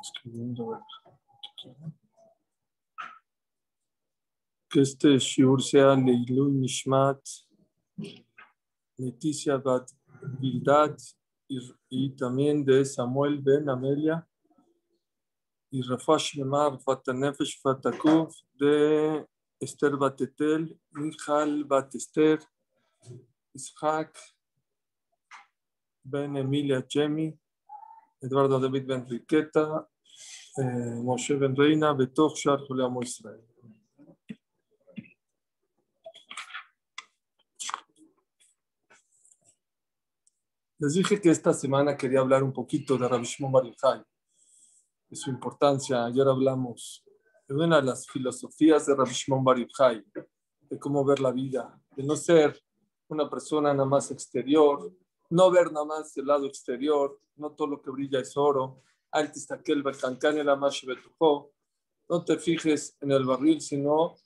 escribiendo. Que este shiur sea Leilu Nishmat, Leticia Bat y, también de Samuel Ben Amelia y Rafash Lemar Fatanefesh Fatakuf de Esther Batetel, Michal Batester, Ishak Ben Emilia Chemi, Eduardo David Ben Riqueta, eh, Moshe Ben Reina, Betoch Shar Juliamo Israel. Les dije que esta semana quería hablar un poquito de Rabbi Shimon Bar de su importancia. Ayer hablamos de una de las filosofías de Rabbi Shimon de cómo ver la vida, de no ser una persona nada más exterior, no ver nada más el lado exterior, no todo lo que brilla es oro. No te fijes en el barril, sino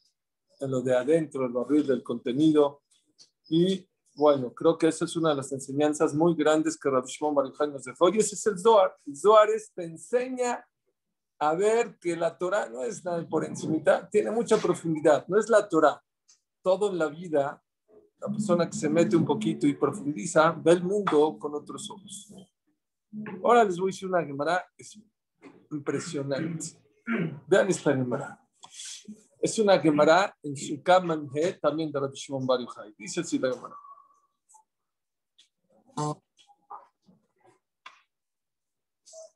en lo de adentro, el barril del contenido. Y bueno, creo que esa es una de las enseñanzas muy grandes que Rabbi Shimon nos dejó. Y ese es el Zohar. El Zohar es, te enseña a ver que la Torah no es nada por encima, tiene mucha profundidad. No es la Torah. Todo en la vida, la persona que se mete un poquito y profundiza, ve el mundo con otros ojos. Ahora les voy a decir una Gemara impresionante. Vean esta Gemara. Es una Gemara en su Kamanhe, también de Rabbi Shimon Bar Yochai. Dice así la Gemara.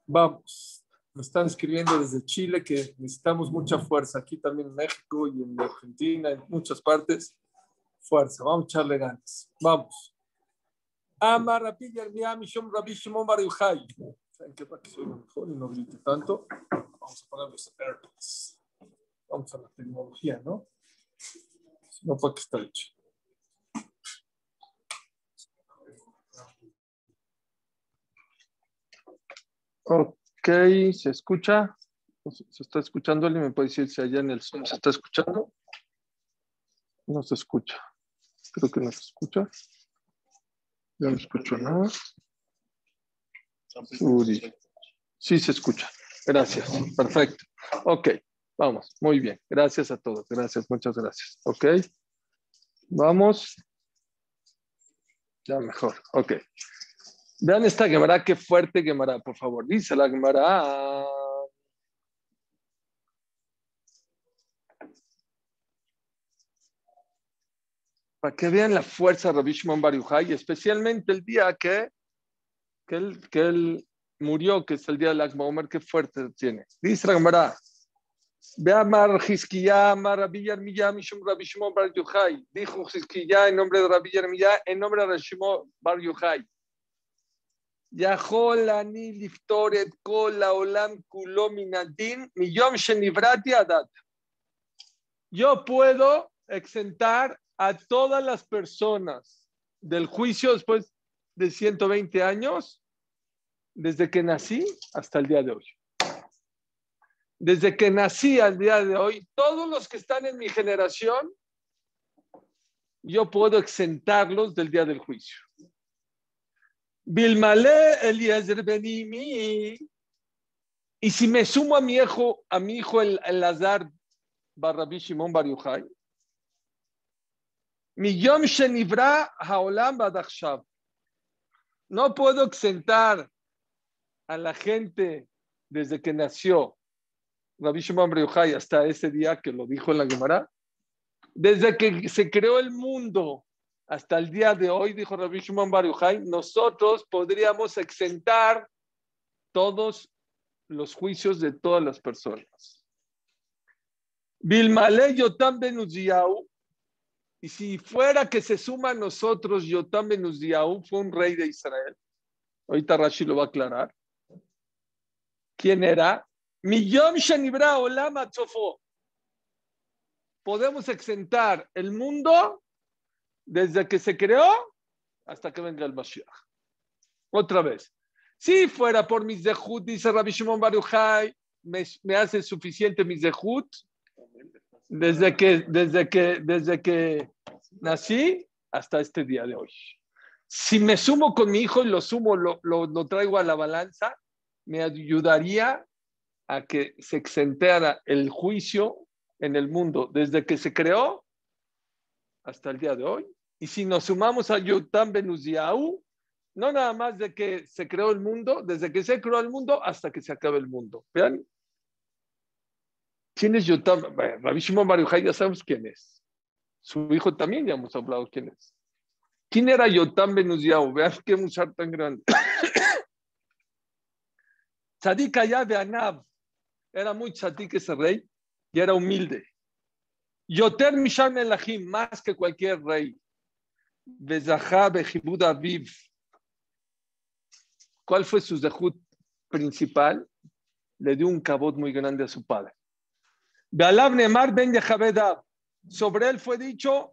Vamos. Nos están escribiendo desde Chile que necesitamos mucha fuerza. Aquí también en México y en Argentina, en muchas partes. Fuerza. Vamos a echarle ganas. Vamos. Ama Rabbi Yermia Mishom Rabbi Shimon Bar Yochai. ¿Saben qué? Para que soy mejor y no grite tanto. Vamos a poner los AirPods. Vamos a la tecnología, ¿no? Si no, ¿para qué está hecho? Ok, ¿se escucha? ¿Se está escuchando? ¿Alguien me puede decir si allá en el Zoom se está escuchando? No se escucha. Creo que no se escucha. Ya no escucho nada. Uri. Sí se escucha. Gracias. Perfecto. Ok, vamos. Muy bien. Gracias a todos. Gracias, muchas gracias. Ok. Vamos. Ya mejor. Ok. Vean esta Gemara, qué fuerte Gemara, por favor. Dice la Gemara. Para que vean la fuerza de Rabbi Shimon Bar Yochai, especialmente el día que, que, él, que él murió, que es el día del Akba Omer, qué fuerte tiene. Dice la Gemara. Ve a Mar Hizkiya, Mar Rabbi Yermiyah, Mishum Rabbi Shimon Bar Yochai. Dijo Hizkiya en nombre de Rabbi Yermiyah, en nombre de Rabbi Shimon Bar Yochai. יכול אני לפתור את כל העולם כולו מן הדין מיום שנבראתי עד עד. Yo puedo exentar a todas las personas del juicio después de 120 años, desde que nací hasta el día de hoy. Desde que nací al día de hoy, todos los que están en mi generación, yo puedo exentarlos del día del juicio. Bilmale Eliezer Benimi. Y si me sumo a mi hijo, a mi hijo el, el Azar Barrabi Shimon Bar Miyom Shenivra Haolam Badakshav. No puedo exentar a la gente desde que nació Rabbi Shimon Yochai hasta ese día que lo dijo en la Gemara. Desde que se creó el mundo hasta el día de hoy, dijo Rabbi Shimon Yochai, nosotros podríamos exentar todos los juicios de todas las personas. Bilmale Yotam Benuziau, y si fuera que se suma a nosotros Yotam Benuziau, fue un rey de Israel. Ahorita Rashi lo va a aclarar. ¿Quién era? Millón Shanibra Olama Tzofo. Podemos exentar el mundo desde que se creó hasta que venga el Mashiach. Otra vez. Si fuera por mis dejut, dice Rabbi Shimon Bar Yochai, me, hace suficiente mis dejut desde que, desde, que, desde que nací hasta este día de hoy. Si me sumo con mi hijo y lo sumo, lo, lo, lo traigo a la balanza, me ayudaría a que se exentara el juicio en el mundo desde que se creó hasta el día de hoy. Y si nos sumamos a Yotam Benuziahu, no nada más de que se creó el mundo, desde que se creó el mundo hasta que se acabe el mundo. Vean. ¿Quién es Yotam? Rabbi Shimon ya sabemos quién es. Su hijo también ya hemos hablado quién es. ¿Quién era Yotam Benuziahu? Vean qué musar tan grande. Tzadik Anab. Era muy tzadik ese rey y era humilde. Yoter Misham Elahim, más que cualquier rey. Bezahá Bejibud Aviv. ¿Cuál fue su dejud principal? Le dio un cabot muy grande a su padre. Ben Sobre él fue dicho,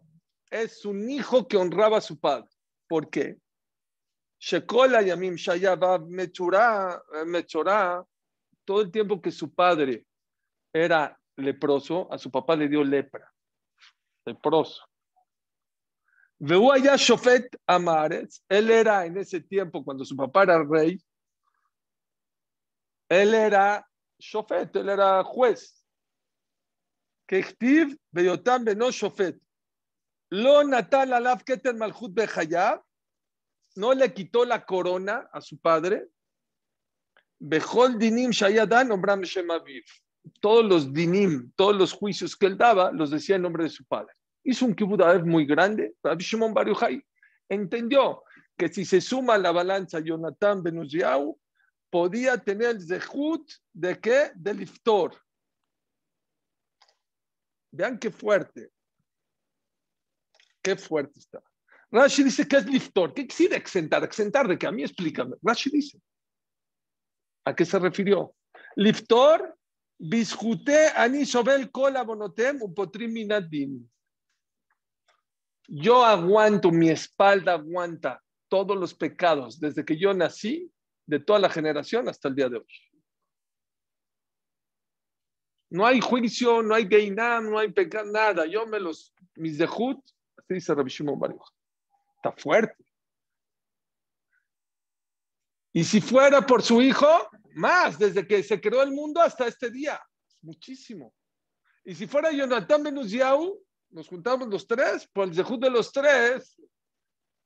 es un hijo que honraba a su padre. ¿Por qué? Mechorá, todo el tiempo que su padre era leproso, a su papá le dio lepra. Leproso. Allá Shofet Amares, él era en ese tiempo, cuando su papá era rey, él era Shofet, él era juez. Que Chtiv Beyotam Beno Shofet. Lo Natal Alaf Keter Malchut Bechayab, no le quitó la corona a su padre. Bejol Dinim Shayadan Ombram Shemaviv. Todos los dinim, todos los juicios que él daba, los decía en nombre de su padre hizo un kibbutz muy grande. Rabbi Shimon Bar entendió que si se suma la balanza Jonathan Benuziau, podía tener el zehut de qué? Del iftor. Vean qué fuerte. Qué fuerte está. Rashi dice que es liftor. ¿Qué quiere exentar? ¿Exentar de qué? A mí explícame. Rashi dice. ¿A qué se refirió? Liftor, bisjute ani sobel kol abonotem upotrim minadim yo aguanto, mi espalda aguanta todos los pecados desde que yo nací, de toda la generación hasta el día de hoy. No hay juicio, no hay geinam, no hay pecado, nada. Yo me los, mis dejut, así dice Rabbi Shimon Está fuerte. Y si fuera por su hijo, más, desde que se creó el mundo hasta este día. Muchísimo. Y si fuera Jonathan Benuziau, nos juntamos los tres, por el Zehut de los tres,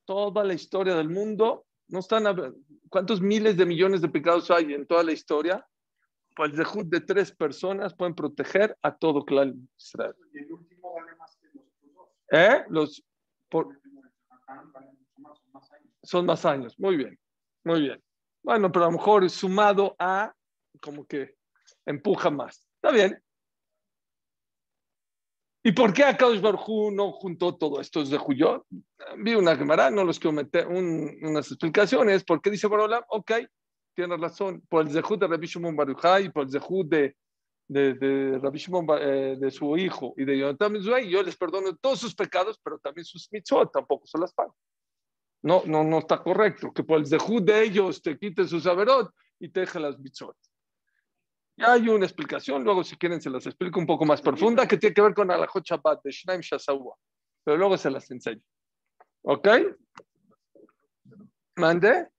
toda la historia del mundo, no están, ¿cuántos miles de millones de pecados hay en toda la historia? Por el Zehut de tres personas pueden proteger a todo clan Israel. Y el último vale más que los dos. ¿Eh? Los, son más años, muy bien, muy bien. Bueno, pero a lo mejor sumado a, como que empuja más. Está bien, ¿Y por qué Akadosh Barjú no juntó todo esto de Juyot? Vi una gemara, no los quiero meter unas explicaciones. ¿Por qué dice Barolam? Ok, tiene razón. Por el Zehut de Rabbi Shimon Barujay, por el Zehut de, de, de Rabbi Shimon, eh, de su hijo y de Jonathan Mizuay, yo les perdono todos sus pecados, pero también sus mitzvot tampoco se las pago. No, no, no está correcto. Que por el Zehut de ellos te quiten sus averot y te deje las mitzvot. Ya hay una explicación, luego si quieren se las explico un poco más profunda, que tiene que ver con Alajot Shabbat de Shnaim Shasawa. Pero luego se las enseño. ¿Ok? ¿Mande?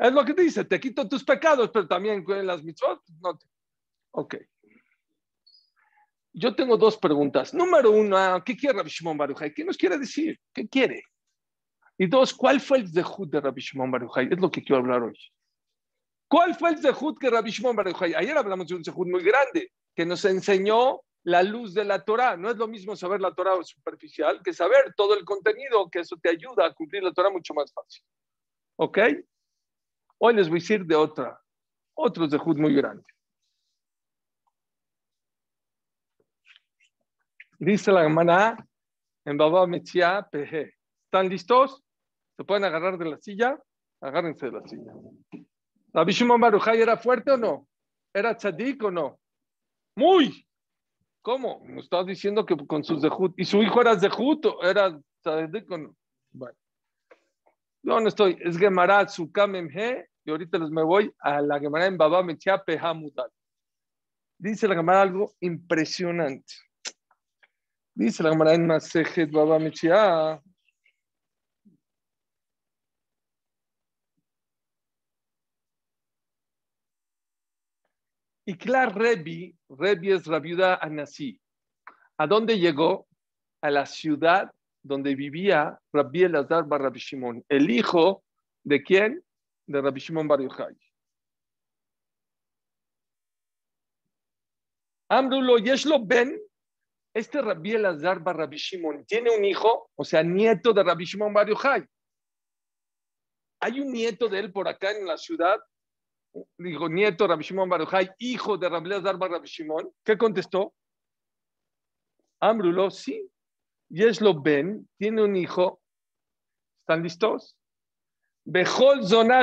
Es lo que dice, te quito tus pecados, pero también las mitzvot. No Ok. Yo tengo dos preguntas. Número uno, ¿qué quiere Rabbi Shimon Baruchai? ¿Qué nos quiere decir? ¿Qué quiere? Y dos, ¿cuál fue el zehut de Rabbi Shimon Baruchai? Es lo que quiero hablar hoy. ¿Cuál fue el zehut que Rabbi Shimon Ayer hablamos de un zehut muy grande que nos enseñó la luz de la Torah. No es lo mismo saber la Torah superficial que saber todo el contenido, que eso te ayuda a cumplir la Torah mucho más fácil. ¿Ok? Hoy les voy a decir de otra, otro zehut muy grande. Dice la hermana en Baba Metzia Peje. ¿Están listos? ¿Se pueden agarrar de la silla? Agárrense de la silla. ¿Rabbi Shimon Barujay era fuerte o no? ¿Era tzadik o no? Muy. ¿Cómo? Me estás diciendo que con sus zehut. ¿Y su hijo era zehut o era tzadik o no? Bueno. Yo no estoy. Es Gemara He y ahorita les me voy a la Gemara en Baba Mechia Pehamudal. Dice la Gemara algo impresionante. Dice la Gemara en Masejet Baba Mechia Y claro, Rebi, Rebi es la viuda Anasí. ¿A dónde llegó? A la ciudad donde vivía Rabbi Elazar bar Rabbi Shimon, el hijo de quién? De Rabbi Shimon bar Yochai. Amrulo Yeshlo Ben, este Rabbi Elazar bar Rabbi Shimon tiene un hijo, o sea, nieto de Rabbi Shimon bar Yochai. Hay un nieto de él por acá en la ciudad, dijo nieto Rabbi Shimon bar Yochai, hijo de Rabbi Elazar bar Rabbi Shimon. ¿Qué contestó? Amrulo, sí, Yeshlo Ben tiene un hijo. ¿Están listos? Zona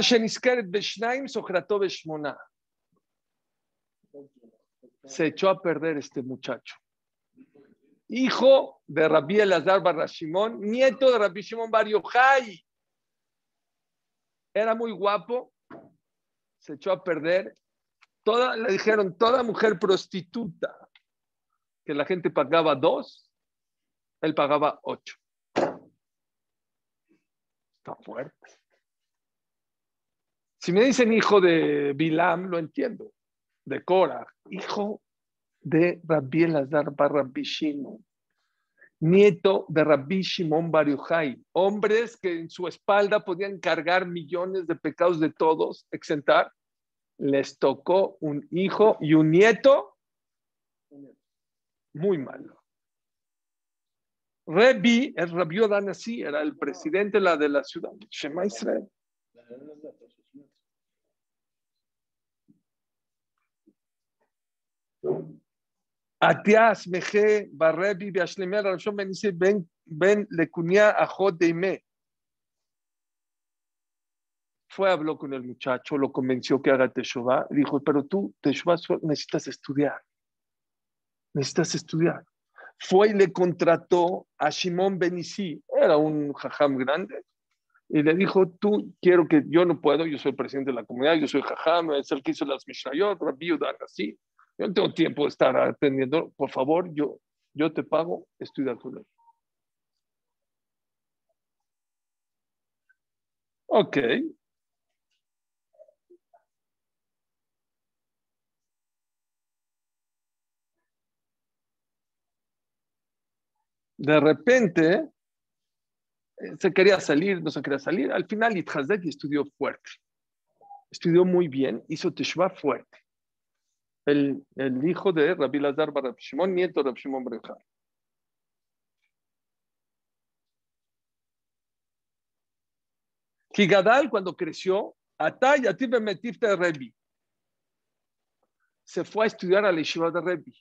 beshnaim. Se echó a perder este muchacho. Hijo de Rabbi Elazar Bar Shimon, nieto de Rabbi Shimon Bar Yochai. Era muy guapo, se echó a perder. Toda, le dijeron, toda mujer prostituta, que la gente pagaba dos, él pagaba ocho. Está fuerte. Si me dicen hijo de Bilam, lo entiendo. De Cora, hijo de Rabbi Elazar bar Rabbi Shimon, nieto de Rabbi Shimon Bar hombres que en su espalda podían cargar millones de pecados de todos, exentar, les tocó un hijo y un nieto muy malo. Rebi, el Rabbi Odanasi, era el presidente de la, de la ciudad, Shema Israel. Atias, Meje, Barrebi, Beashlemer, Rashon Ben Ben Ben Lecunia, Ajot de Ime. Fue, habló con el muchacho, lo convenció que haga Teshuvah. Dijo, pero tú, Teshuvah, necesitas estudiar. Necesitas estudiar. Fue y le contrató a Shimon Benisi, era un jajam grande, y le dijo, tú quiero que yo no puedo, yo soy el presidente de la comunidad, yo soy jajam, es el que hizo las Mishnayot, Rabbi así. Yo no tengo tiempo de estar atendiendo. Por favor, yo, yo te pago, estoy de acuerdo. Ok. De repente, se quería salir, no se quería salir. Al final, Itzhazek estudió fuerte. Estudió muy bien, hizo Teshuvah fuerte el, hijo de Rabbi Lazar Bar Shimon, nieto de Rabbi Shimon Bar Kigadal, cuando creció, Metifte Rebi, se fue a estudiar a la de Rebi.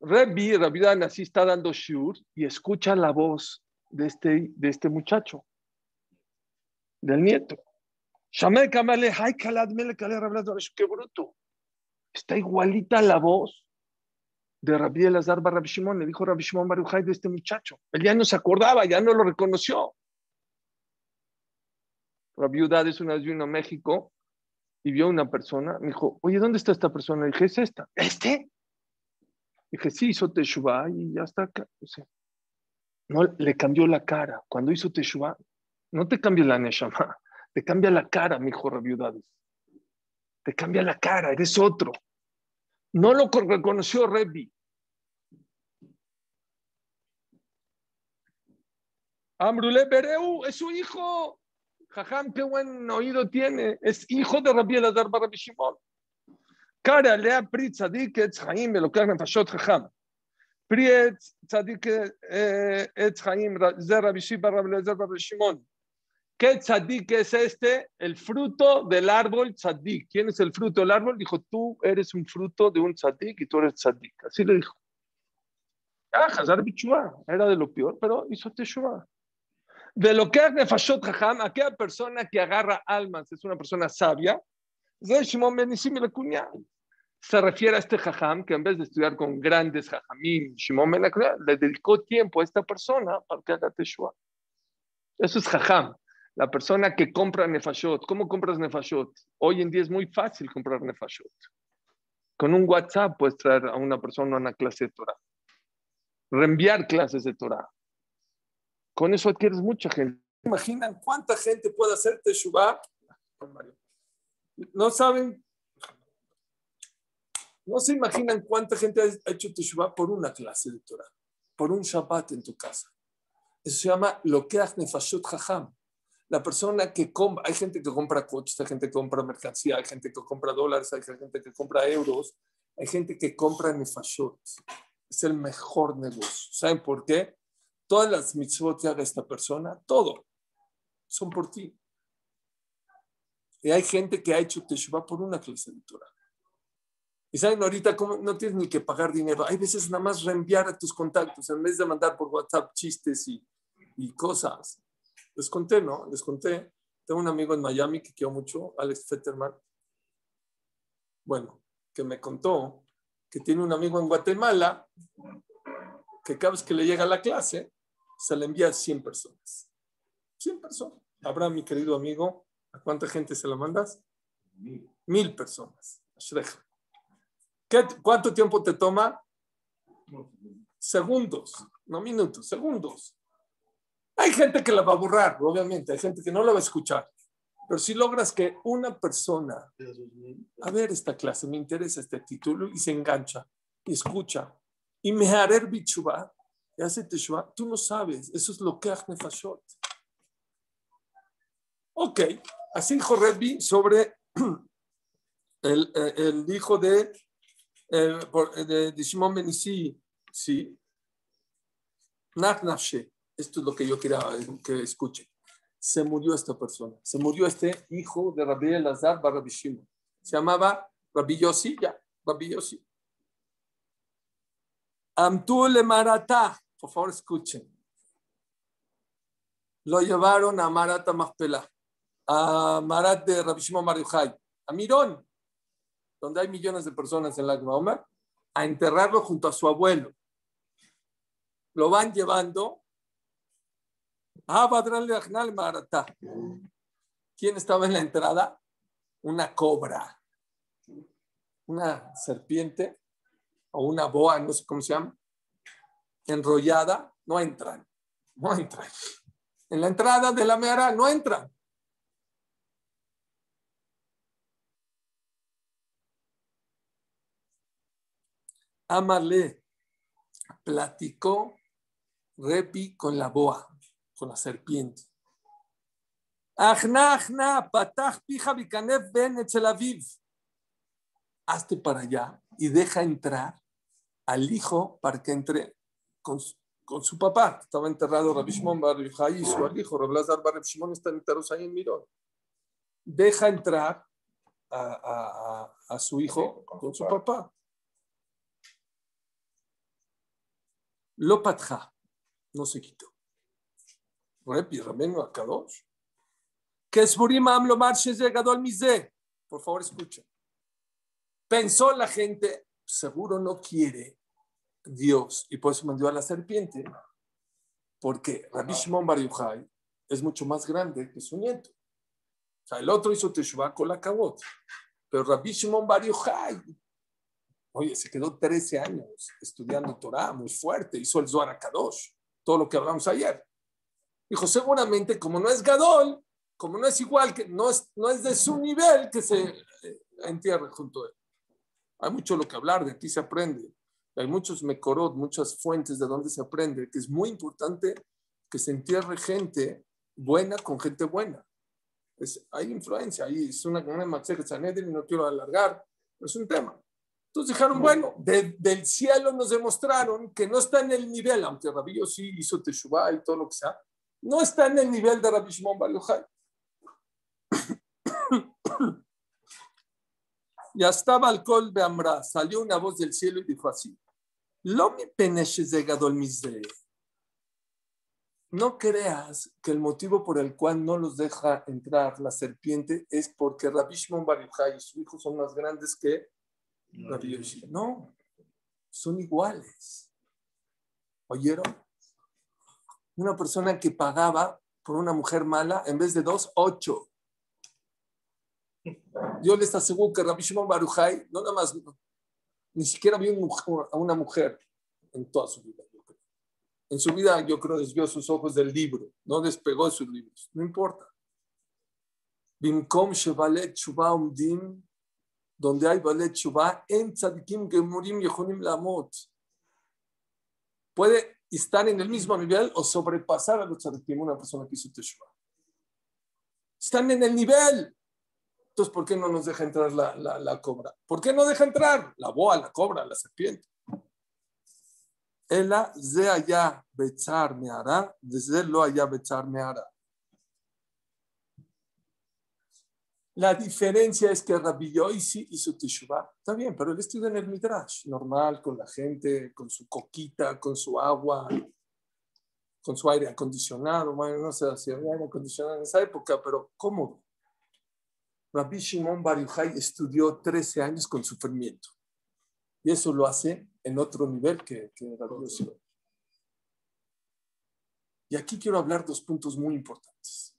Rebi, Rabbi así está dando shiur y escucha la voz de este, de este muchacho, del nieto. Qué bruto. Está igualita la voz de Rabbi Elazar Bar Rabbi Shimon. Le dijo Rabbi Shimon Barujay de este muchacho. Él ya no se acordaba, ya no lo reconoció. Rabbi Udad es una vino a México y vio a una persona. Me dijo, oye, ¿dónde está esta persona? Le dije, es esta. ¿Este? Dije, sí, hizo Teshuvah y ya está acá. no, le cambió la cara. Cuando hizo Teshuvah, no te cambia la Neshama, te cambia la cara, mi hijo Rabbi te cambia la cara, eres otro. No lo reconoció Rebbi. Amrule Bereu es su hijo. Jajam, qué buen oído tiene. Es hijo de Rabbi Elazar Rabbi Shimon. Cara lea Pri Tzadik Etz Chaim Elokar Nefashot Jajam. Pri Tzadik Etz Chaim Zer Rabbi. ¿Qué tzadik es este? El fruto del árbol tzadik. ¿Quién es el fruto del árbol? Dijo, tú eres un fruto de un tzadik y tú eres tzadik. Así le dijo. Ah, Hazar Bichua, era de lo peor, pero hizo Teshua. De lo que es Nefashot Jajam, aquella persona que agarra almas, es una persona sabia, se refiere a este Jajam que en vez de estudiar con grandes Jajamim, Shimon le dedicó tiempo a esta persona para que haga Teshua. Eso es Jajam. La persona que compra Nefashot, ¿cómo compras Nefashot? Hoy en día es muy fácil comprar Nefashot. Con un WhatsApp puedes traer a una persona a una clase de Torah. Reenviar clases de Torah. Con eso adquieres mucha gente. ¿Imaginan cuánta gente puede hacer Teshuvah? No saben. No se imaginan cuánta gente ha hecho Teshuvah por una clase de Torah, por un Shabbat en tu casa. Eso se llama lo que nefashot jajam. La persona que compra, hay gente que compra coches, hay gente que compra mercancía, hay gente que compra dólares, hay gente que compra euros, hay gente que compra nefashot. Es el mejor negocio. ¿Saben por qué? Todas las mitzvot que haga esta persona, todo, son por ti. Y hay gente que ha hecho Teshuvah por una clase de Torah. Y saben, ahorita cómo no tienes ni que pagar dinero. Hay veces nada más reenviar a tus contactos en vez de mandar por WhatsApp chistes y, y cosas. Les conté, ¿no? Les conté. Tengo un amigo en Miami que quiero mucho, Alex Fetterman. Bueno, que me contó que tiene un amigo en Guatemala que cada vez que le llega a la clase se le envía a 100 personas. 100 personas. Habrá, mi querido amigo, ¿a cuánta gente se la mandas? Mil, personas. ¿Qué, ¿Cuánto tiempo te toma? Segundos, no minutos, segundos. Hay gente que la va a borrar, obviamente, hay gente que no la va a escuchar. Pero si logras que una persona, a ver esta clase, me interesa este título, y se engancha, y escucha, y me haré bichuba, y hace teshuva, tú no sabes, eso es lo que hace fashot. Ok, así dijo Rebbi sobre el, el, hijo de, eh, de, de Shimon Benisi, sí, Nachnafshe. Esto es lo que yo quería que escuchen. Se murió esta persona. Se murió este hijo de Rabbi Elazar Shimon. Se llamaba Rabbi Yossi, ya, Rabbi Yossi. Amtul Marata. Por favor, escuchen. Lo llevaron a Marata Machpelah, a Marat de Rabbi Shimon Bar a Mirón, donde hay millones de personas en la Omer, a enterrarlo junto a su abuelo. Lo van llevando ¿Quién estaba en la entrada? Una cobra, una serpiente o una boa, no sé cómo se llama, enrollada, no entran, no entran. En la entrada de la meara no entran. Amale platicó Repi con la boa con la serpiente. Ajna, ajna, patach pija ben. Hazte para allá y deja entrar al hijo para que entre con, su papá. Estaba enterrado Rabbi Shimon y su hijo, Rabbi Lazar Bar Shimon están enterrados ahí en Mirón. Deja entrar a su hijo con su papá. Lo patja, no se quitó. Repi, Rameno Akadosh. Que es Burim lo marches llegado al Mizé. Por favor, escuchen. Pensó la gente, seguro no quiere Dios, y por eso mandó a la serpiente, porque Rabbi Shimon Bar es mucho más grande que su nieto. O sea, el otro hizo Teshuvah con la cabot, pero Rabbi Shimon Bar oye, se quedó 13 años estudiando Torah, muy fuerte, hizo el Zohar Kadosh, todo lo que hablamos ayer. Dijo, seguramente como no es Gadol, como no es igual, que no es, no es de su nivel, que se eh, entierre junto a él. Hay mucho lo que hablar, de aquí se aprende. Hay muchos mekorot, muchas fuentes de donde se aprende, que es muy importante que se entierre gente buena con gente buena. Es, hay influencia, ahí es una, una y no quiero alargar, es un tema. Entonces dijeron, bueno, del cielo nos demostraron que no está en el nivel, aunque Rabillo sí hizo Teshuvah y todo lo que sea, no está en el nivel de Rabbi Shimon Bar Ya estaba alcohol de Amra, salió una voz del cielo y dijo así: Lo mi de Gadol No creas que el motivo por el cual no los deja entrar la serpiente es porque Rabbi Shimon Bar y su hijo son más grandes que Rabbi Yoshi. No, son iguales. ¿Oyeron? Una persona que pagaba por una mujer mala, en vez de dos, ocho. Yo les aseguro que Rabbi Shimon Barujay, no nada más, ni siquiera vio a una mujer en toda su vida. En su vida, yo creo, desvió sus ojos del libro, no despegó de sus libros, no importa. Bimkom Shevalet donde hay Balet Shuvah, en Tzadikim Gemurim Yehonim Lamot. Puede estar en el mismo nivel o sobrepasar a los tzadikim, una persona que hizo Teshuvah. Están en el nivel. Entonces, ¿por qué no nos deja entrar la, la, cobra? ¿Por qué no deja entrar la boa, la cobra, la serpiente? Ela ze allá bechar hará, desde lo allá bechar me hará. La diferencia es que Rabbi Yoisi hizo Teshuvah. Está bien, pero él estudia en el Midrash, normal, con la gente, con su coquita, con su agua, con su aire acondicionado. Bueno, no sé si había aire acondicionado en esa época, pero cómodo. Rabbi Shimon Bar Yochai estudió 13 años con sufrimiento. Y eso lo hace en otro nivel que, que Rabbi Yosi. Y aquí quiero hablar dos puntos muy importantes.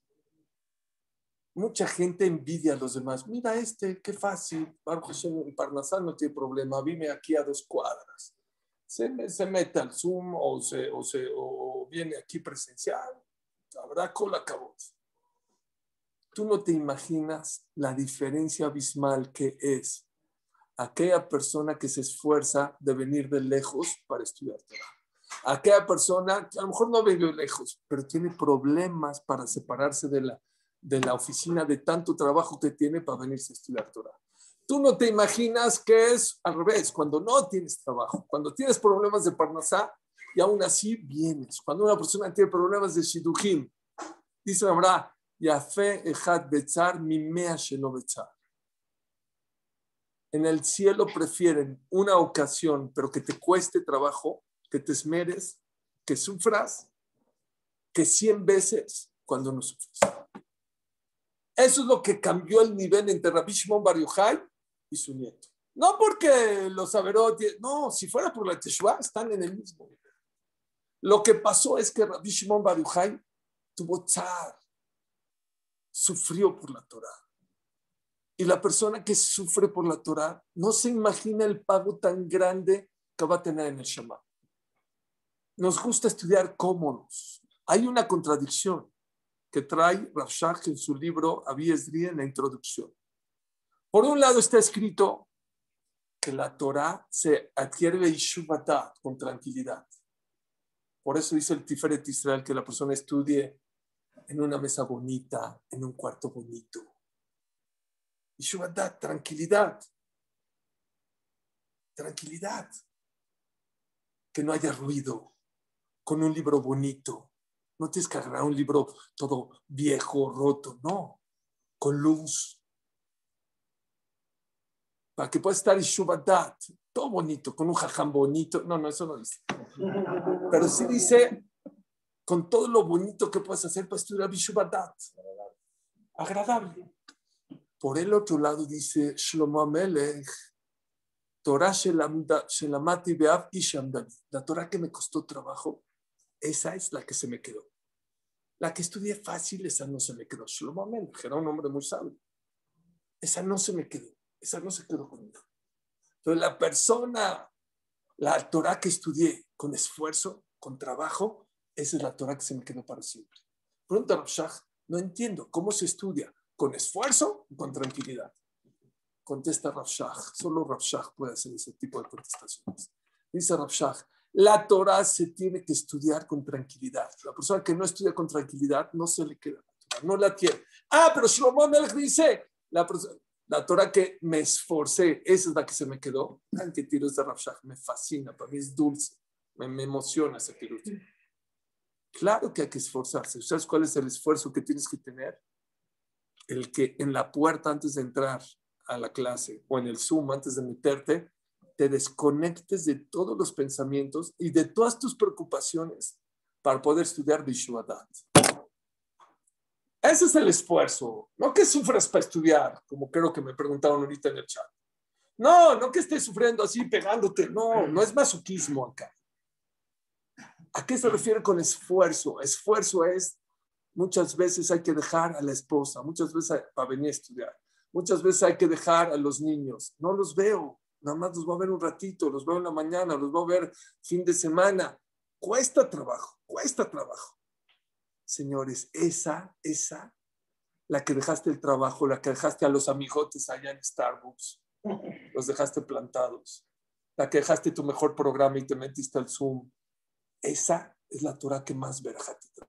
Mucha gente envidia a los demás. Mira este, qué fácil. Baruch el Parnasal no tiene problema. Vive aquí a dos cuadras. Se, se mete al Zoom o, se, o, se, o viene aquí presencial. Habrá cola cabot. Tú no te imaginas la diferencia abismal que es aquella persona que se esfuerza de venir de lejos para estudiar. Aquella persona que a lo mejor no vive lejos, pero tiene problemas para separarse de la, de la oficina de tanto trabajo que tiene para venirse a estudiar Torah. Tú no te imaginas que es al revés, cuando no tienes trabajo, cuando tienes problemas de Parnasá y aún así vienes. Cuando una persona tiene problemas de Shidujim, dice habrá Yafe Ejad Betzar Mimea Shelo Betzar. En el cielo prefieren una ocasión, pero que te cueste trabajo, que te esmeres, que sufras, que cien veces cuando no sufres. Eso es lo que cambió el nivel entre Rabbi Shimon Bar y su nieto. No porque los Averot, no, si fuera por la Teshuvah, están en el mismo nivel. Lo que pasó es que Rabbi Shimon Bar Yochai tuvo tzar, sufrió por la Torah. Y la persona que sufre por la Torah no se imagina el pago tan grande que va a tener en el Shema. Nos gusta estudiar cómodos. Hay una contradicción que trae Rafshach en su libro Abiesri en la introducción. Por un lado está escrito que la Torah se adquiere Ishubatat con tranquilidad. Por eso dice el Tiferet Israel que la persona estudie en una mesa bonita, en un cuarto bonito. Ishubatat, tranquilidad. Tranquilidad. Que no haya ruido. Con un libro bonito. No tienes que agarrar un libro todo viejo, roto, no, con luz. Para que pueda estar Ishubadat, todo bonito, con un jajam bonito. No, no, eso no dice. Pero sí dice con todo lo bonito que puedes hacer para estudiar Ishubadat. Agradable. Por el otro lado dice Shlomo Amelech, Torah Shelamati Beav Ishamdani. La Torah que me costó trabajo esa es la que se me quedó. La que estudié fácil, esa no se me quedó. Shlomo Amelech era un hombre muy sabio. Esa no se me quedó. Esa no se quedó conmigo. Entonces, la persona, la Torah que estudié con esfuerzo, con trabajo, esa es la Torah que se me quedó para siempre. Pregunta Rabshah, no entiendo cómo se estudia, con esfuerzo o con tranquilidad. Contesta Rabshah, solo Rabshah puede hacer ese tipo de contestaciones. Dice Rabshah, la Torah se tiene que estudiar con tranquilidad. La persona que no estudia con tranquilidad no se le queda la Torah, no la tiene. Ah, pero Shlomo Melech dice, la, la Torah que me esforcé, esa es la que se me quedó. Vean qué tiros de Rafshah, me fascina, para mí es dulce, me, me emociona ese tiro. Claro que hay que esforzarse. ¿Sabes cuál es el esfuerzo que tienes que tener? El que en la puerta antes de entrar a la clase o en el Zoom antes de meterte, te desconectes de todos los pensamientos y de todas tus preocupaciones para poder estudiar Vishuadat. Ese es el esfuerzo, no que sufras para estudiar, como creo que me preguntaron ahorita en el chat. No, no que estés sufriendo así, pegándote, no, no es masoquismo acá. ¿A qué se refiere con esfuerzo? Esfuerzo es, muchas veces hay que dejar a la esposa, muchas veces para venir a estudiar, muchas veces hay que dejar a los niños, no los veo, nada más los voy a ver un ratito, los veo en la mañana, los voy a ver fin de semana. Cuesta trabajo, cuesta trabajo. Señores, esa, esa, la que dejaste el trabajo, la que dejaste a los amigotes allá en Starbucks los dejaste plantados, la que dejaste tu mejor programa y te metiste al Zoom. Esa es la Torah que más verja te trae.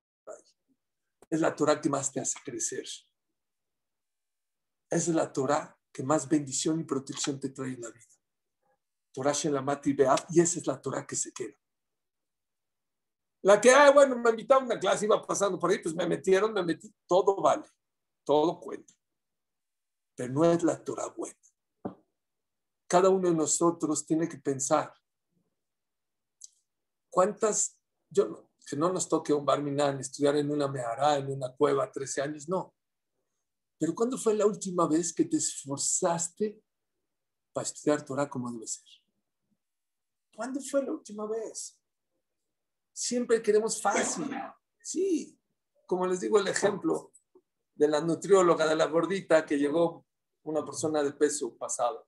Es la Torah que más te hace crecer. Es la Torah que más bendición y protección te trae en la vida. Torah Shelamati Beab, y esa es la Torah que se queda. La que, ah, bueno, me invitaron a una clase, iba pasando por ahí, pues me metieron, me metí, todo vale, todo cuenta. Pero no es la Torah buena. Cada uno de nosotros tiene que pensar, ¿cuántas, yo, que no nos toque un barminán, estudiar en una mehará, en una cueva, 13 años, no. Pero ¿cuándo fue la última vez que te esforzaste para estudiar Torah como debe ser? ¿Cuándo fue la última vez? Siempre queremos fácil. Sí, como les digo el ejemplo de la nutrióloga de la gordita que llegó una persona de peso pasado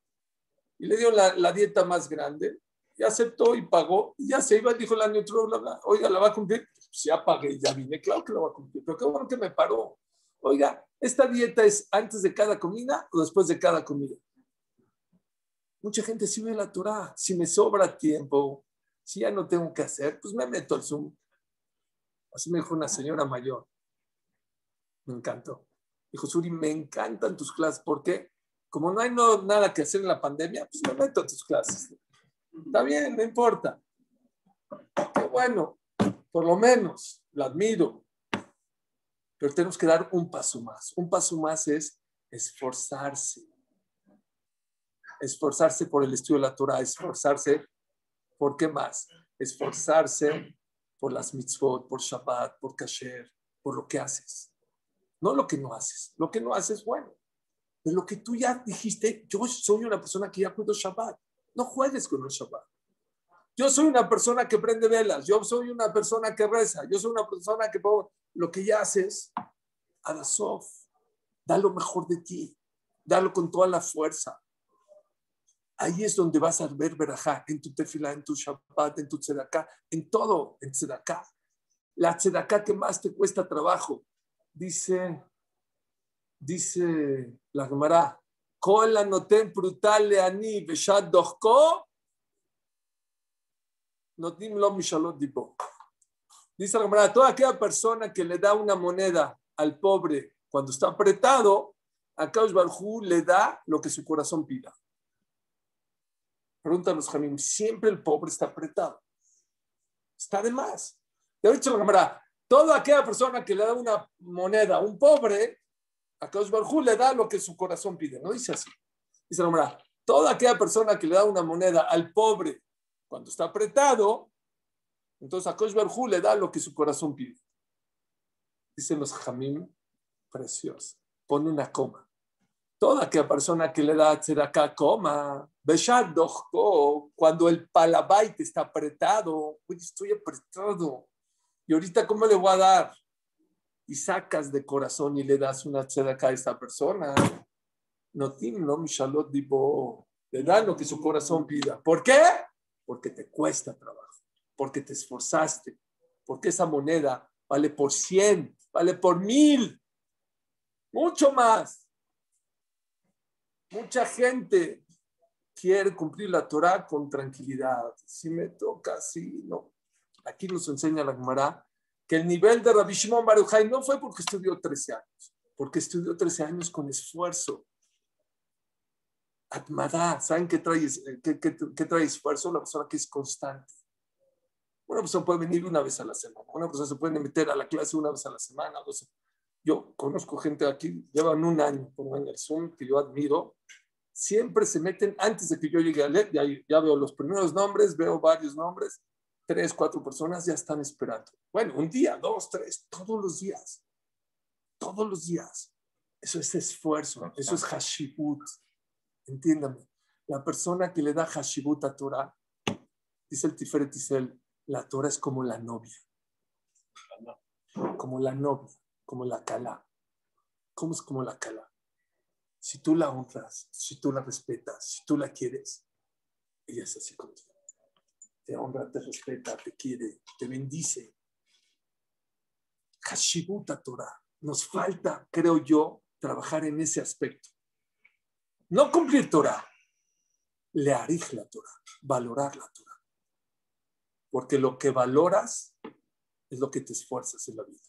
y le dio la, dieta más grande y aceptó y pagó y ya se iba dijo la nutrióloga, oiga, ¿la va a cumplir? Pues ya pagué, ya vine, claro que la va a cumplir, pero qué bueno que me paró. Oiga, ¿esta dieta es antes de cada comida o después de cada comida? Mucha gente sí ve la Torah. Si me sobra tiempo, si ya no tengo que hacer, pues me meto al Zoom. Así me dijo una señora mayor. Me encantó. Dijo, Suri, me encantan tus clases. ¿Por qué? Como no hay nada que hacer en la pandemia, pues me meto a tus clases. Está bien, no importa. Qué bueno, por lo menos, la admiro. Pero tenemos que dar un paso más. Un paso más es esforzarse. Esforzarse por el estudio de la Torah, esforzarse ¿Por qué más? Esforzarse por las mitzvot, por Shabbat, por Kasher, por lo que haces. No lo que no haces. Lo que no haces, bueno. De lo que tú ya dijiste, yo soy una persona que ya cuido Shabbat. No juegues con el Shabbat. Yo soy una persona que prende velas. Yo soy una persona que reza. Yo soy una persona que lo que ya haces, a la sof. Da lo mejor de ti. Dalo con toda la fuerza. Ahí es donde vas a ver verajá, en tu tefila, en tu shabbat, en tu tzedaká, en todo, en tzedaká. La tzedaká que más te cuesta trabajo. Dice, dice la Gemara, Kol la noten brutal leani beshat dochko, notim lo mishalot dipo. Dice la Gemara, toda aquella persona que le da una moneda al pobre cuando está apretado, a Kaush Barjú le da lo que su corazón pida. Preguntan los Jamim, siempre el pobre está apretado. Está de más. De hecho, la cámara, toda aquella persona que le da una moneda a un pobre, a Kaush le da lo que su corazón pide. No dice así. Dice la cámara, toda aquella persona que le da una moneda al pobre cuando está apretado, entonces a Kaush le da lo que su corazón pide. Dicen los Jamim, precioso. Pone una coma. Toda aquella persona que le da acá coma, cuando el palabait está apretado, estoy apretado. Y ahorita, ¿cómo le voy a dar? Y sacas de corazón y le das una acá a esta persona. No no mishalot dibo. Le dan lo que su corazón pida. ¿Por qué? Porque te cuesta trabajo, porque te esforzaste, porque esa moneda vale por cien, vale por mil, mucho más. Mucha gente quiere cumplir la Torah con tranquilidad. Si me toca, sí, no. Aquí nos enseña la Gemara que el nivel de Rabbi Shimon Baruchai no fue porque estudió 13 años, porque estudió 13 años con esfuerzo. Atmadá, ¿saben qué trae, qué, qué, trae esfuerzo? La persona que es constante. Una persona puede venir una vez a la semana, una persona se puede meter a la clase una vez a la semana, dos. Yo conozco gente aquí, llevan un año en el Zoom, que yo admiro, siempre se meten antes de que yo llegue a leer, ya, ya veo los primeros nombres, veo varios nombres, tres, cuatro personas ya están esperando. Bueno, un día, dos, tres, todos los días, todos los días. Eso es esfuerzo, eso es hashibut. Entiéndame, la persona que le da hashibut a Torah, dice el Tiferet Isel, la Torah es como la novia, como la novia, como la cala. ¿Cómo es como la cala? Si tú la honras, si tú la respetas, si tú la quieres, ella es así contigo. Te honra, te respeta, te quiere, te bendice. Hashibuta Torah. Nos falta, creo yo, trabajar en ese aspecto. No cumplir Torah, le la Torah, valorar la Torah. Porque lo que valoras es lo que te esfuerzas en la vida.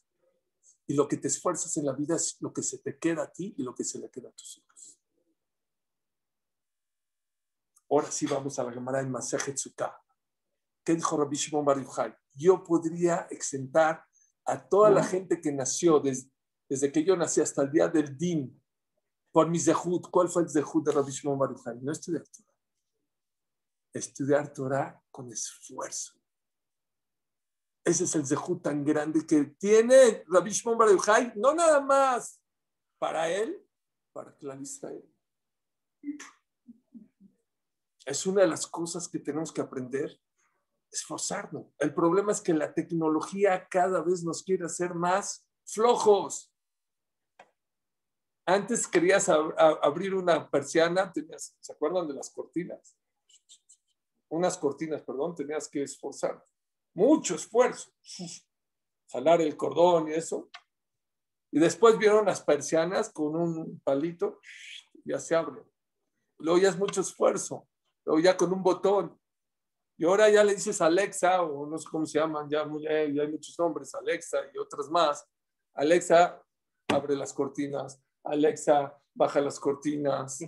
Y lo que te esfuerzas en la vida es lo que se te queda a ti y lo que se le queda a tus hijos. Ahora sí vamos a la Gemara en Masejet Sukkah. ¿Qué dijo Rabbi Shimon Bar Yochai? Yo podría exentar a toda la gente que nació desde, desde que yo nací hasta el día del Din por mi zehut. ¿Cuál fue el zehut de Rabbi Shimon Bar Yochai? No estudiar Torah. Estudiar Torah con esfuerzo. Ese es el zehut tan grande que tiene Rabbi Shimon Bar no nada más para él, para Clan Israel. Es una de las cosas que tenemos que aprender esforzarnos. El problema es que la tecnología cada vez nos quiere hacer más flojos. Antes querías abrir una persiana, tenías, ¿se acuerdan de las cortinas? Unas cortinas, perdón, tenías que esforzar. Mucho esfuerzo. Jalar el cordón y eso. Y después vieron las persianas con un palito, ya se abren. Luego ya es mucho esfuerzo. Luego ya con un botón. Y ahora ya le dices Alexa, o no sé cómo se llaman, ya, hay muchos nombres, Alexa y otras más. Alexa, abre las cortinas. Alexa, baja las cortinas.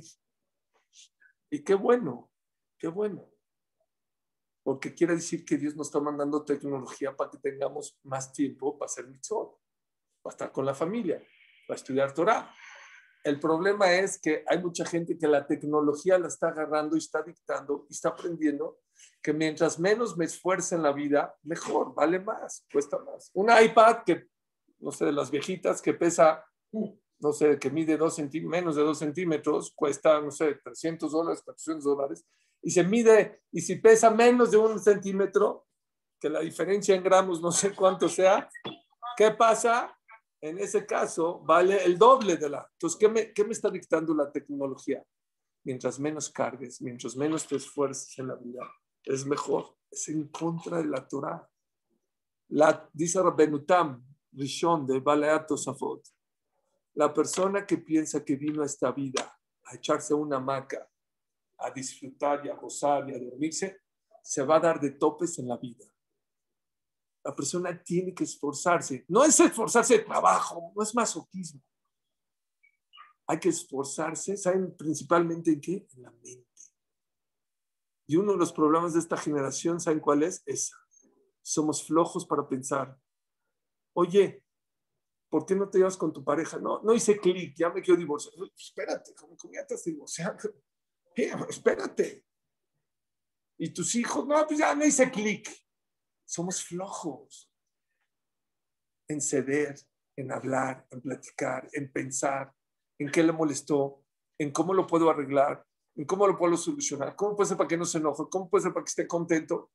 Y qué bueno, qué bueno. Porque quiere decir que Dios nos está mandando tecnología para que tengamos más tiempo para hacer mitzvot, para estar con la familia, para estudiar Torah. El problema es que hay mucha gente que la tecnología la está agarrando y está dictando y está aprendiendo que mientras menos me esfuerce en la vida, mejor, vale más, cuesta más. Un iPad que, no sé, de las viejitas que pesa, no sé, que mide dos menos de dos centímetros, cuesta, no sé, 300 dólares, 400 dólares, y se mide, y si pesa menos de un centímetro, que la diferencia en gramos no sé cuánto sea, ¿qué pasa? en ese caso vale el doble de la. Entonces, ¿qué me, qué me está dictando la tecnología? Mientras menos cargues, mientras menos te esfuerces en la vida, es mejor. Es en contra de la Torah. La, dice Rabbenutam, Rishon de Baleat Tosafot, la persona que piensa que vino a esta vida a echarse una hamaca, a disfrutar y a gozar y a dormirse, se va a dar de topes en la vida la persona tiene que esforzarse. No es esforzarse de trabajo, no es masoquismo. Hay que esforzarse, ¿saben principalmente en qué? En la mente. Y uno de los problemas de esta generación, ¿saben cuál es? Esa. Somos flojos para pensar. Oye, ¿por qué no te llevas con tu pareja? No, no hice clic, ya me quiero divorciar. Espérate, ¿cómo, ya te divorciando? espérate. ¿Y tus hijos? No, pues ya no hice clic. Somos flojos en ceder, en hablar, en platicar, en pensar, en qué le molestó, en cómo lo puedo arreglar, en cómo lo puedo solucionar, cómo puede ser para que no se enoje, cómo puede ser para que esté contento.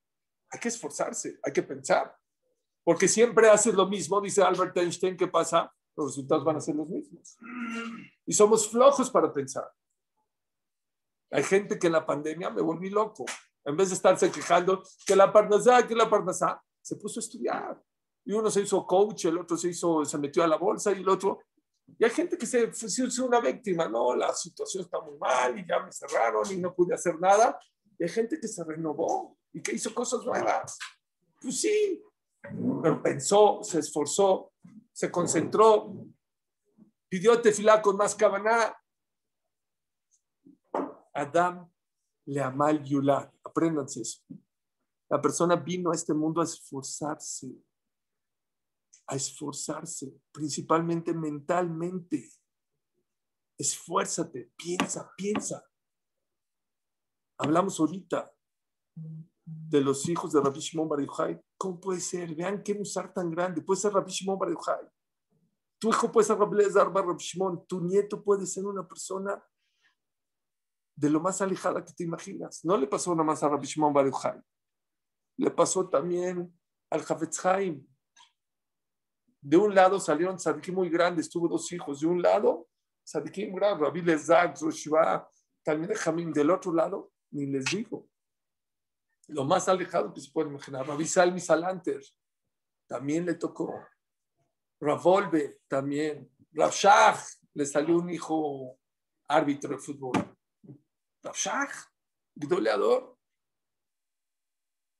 Hay que esforzarse, hay que pensar. Porque siempre haces lo mismo, dice Albert Einstein, ¿qué pasa? Los resultados van a ser los mismos. Y somos flojos para pensar. Hay gente que en la pandemia me volví loco. En vez de estarse quejando que la parnasá, que la parnasá, se puso a estudiar. Y uno se hizo coach, el otro se hizo, se metió a la bolsa y el otro. Y hay gente que se, se una víctima, no, la situación está muy mal y ya me cerraron y no pude hacer nada. Y hay gente que se renovó y que hizo cosas nuevas. Pues sí, pero pensó, se esforzó, se concentró, pidió tefilá con más cabana. Adam le amal yulat. Apréndanse eso. La persona vino a este mundo a esforzarse, a esforzarse, principalmente mentalmente. Esfuérzate, piensa, piensa. Hablamos ahorita de los hijos de Rabbi Shimon Bar Yochai. ¿Cómo puede ser? Vean qué musar tan grande. Puede ser Rabbi Shimon Bar Yochai. Tu hijo puede ser Rabbi Bar Shimon. Tu nieto puede ser una persona de lo más alejada que te imaginas. No le pasó nada más a Rabbi Shimon Bar le pasó también al Jafetz Haim. De un lado salieron tzadikim muy grandes, tuvo dos hijos. De un lado, tzadikim grandes, Rabbi Lezak, Roshiva, también de Jamín. Del otro lado, ni les digo. Lo más alejado que se puede imaginar. Rabbi Salmi Salanter, también le tocó. Ravolve, también. Rav le salió un hijo árbitro de fútbol. Gdoleador.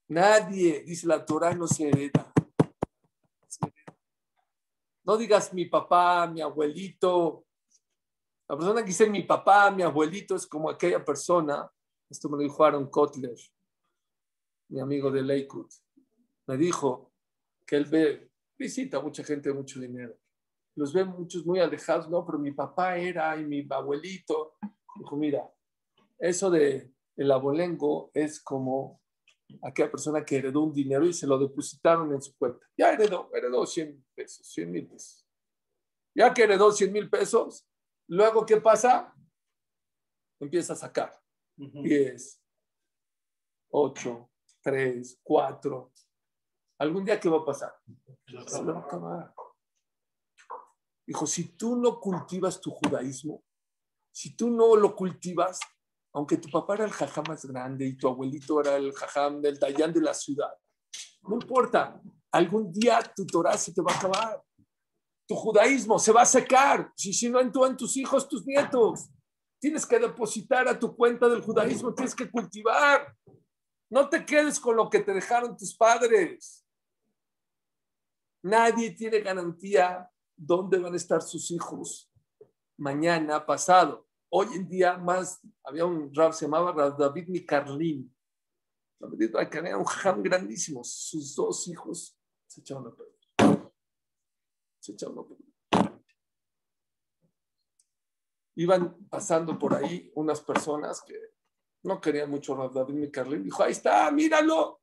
Nadie, dice la Torah, no se hereda. No digas mi papá, mi abuelito. La persona que dice mi papá, mi abuelito es como aquella persona, esto me lo dijo Aaron Kotler, mi amigo de Lakewood. Me dijo que él ve, visita a mucha gente de mucho dinero. Los ve muchos muy alejados, no, pero mi papá era y mi abuelito. Dijo, mira, eso de el abolengo es como aquella persona que heredó un dinero y se lo depositaron en su cuenta. Ya heredó, heredó 100 pesos, 100 mil pesos. Ya que heredó 100 mil pesos, luego, ¿qué pasa? Empieza a sacar. 10, 8, 3, 4. ¿Algún día qué va a pasar? Se va a acabar. Dijo, si tú no cultivas tu judaísmo, si tú no lo cultivas, aunque tu papá era el jajam más grande y tu abuelito era el jajam del Dayan de la ciudad, no importa, algún día tu Torah se te va a acabar. Tu judaísmo se va a secar, si, si no en, en tus hijos, tus nietos. Tienes que depositar a tu cuenta del judaísmo, tienes que cultivar. No te quedes con lo que te dejaron tus padres. Nadie tiene garantía dónde van a estar sus hijos mañana, pasado. Hoy en día más, había un rab, se llamaba David Mikarlin. Era un jam grandísimo. Sus dos hijos se echaron a perder. Se echaron a perder. Iban pasando por ahí unas personas que no querían mucho a David Mikarlin. Dijo, ahí está, míralo.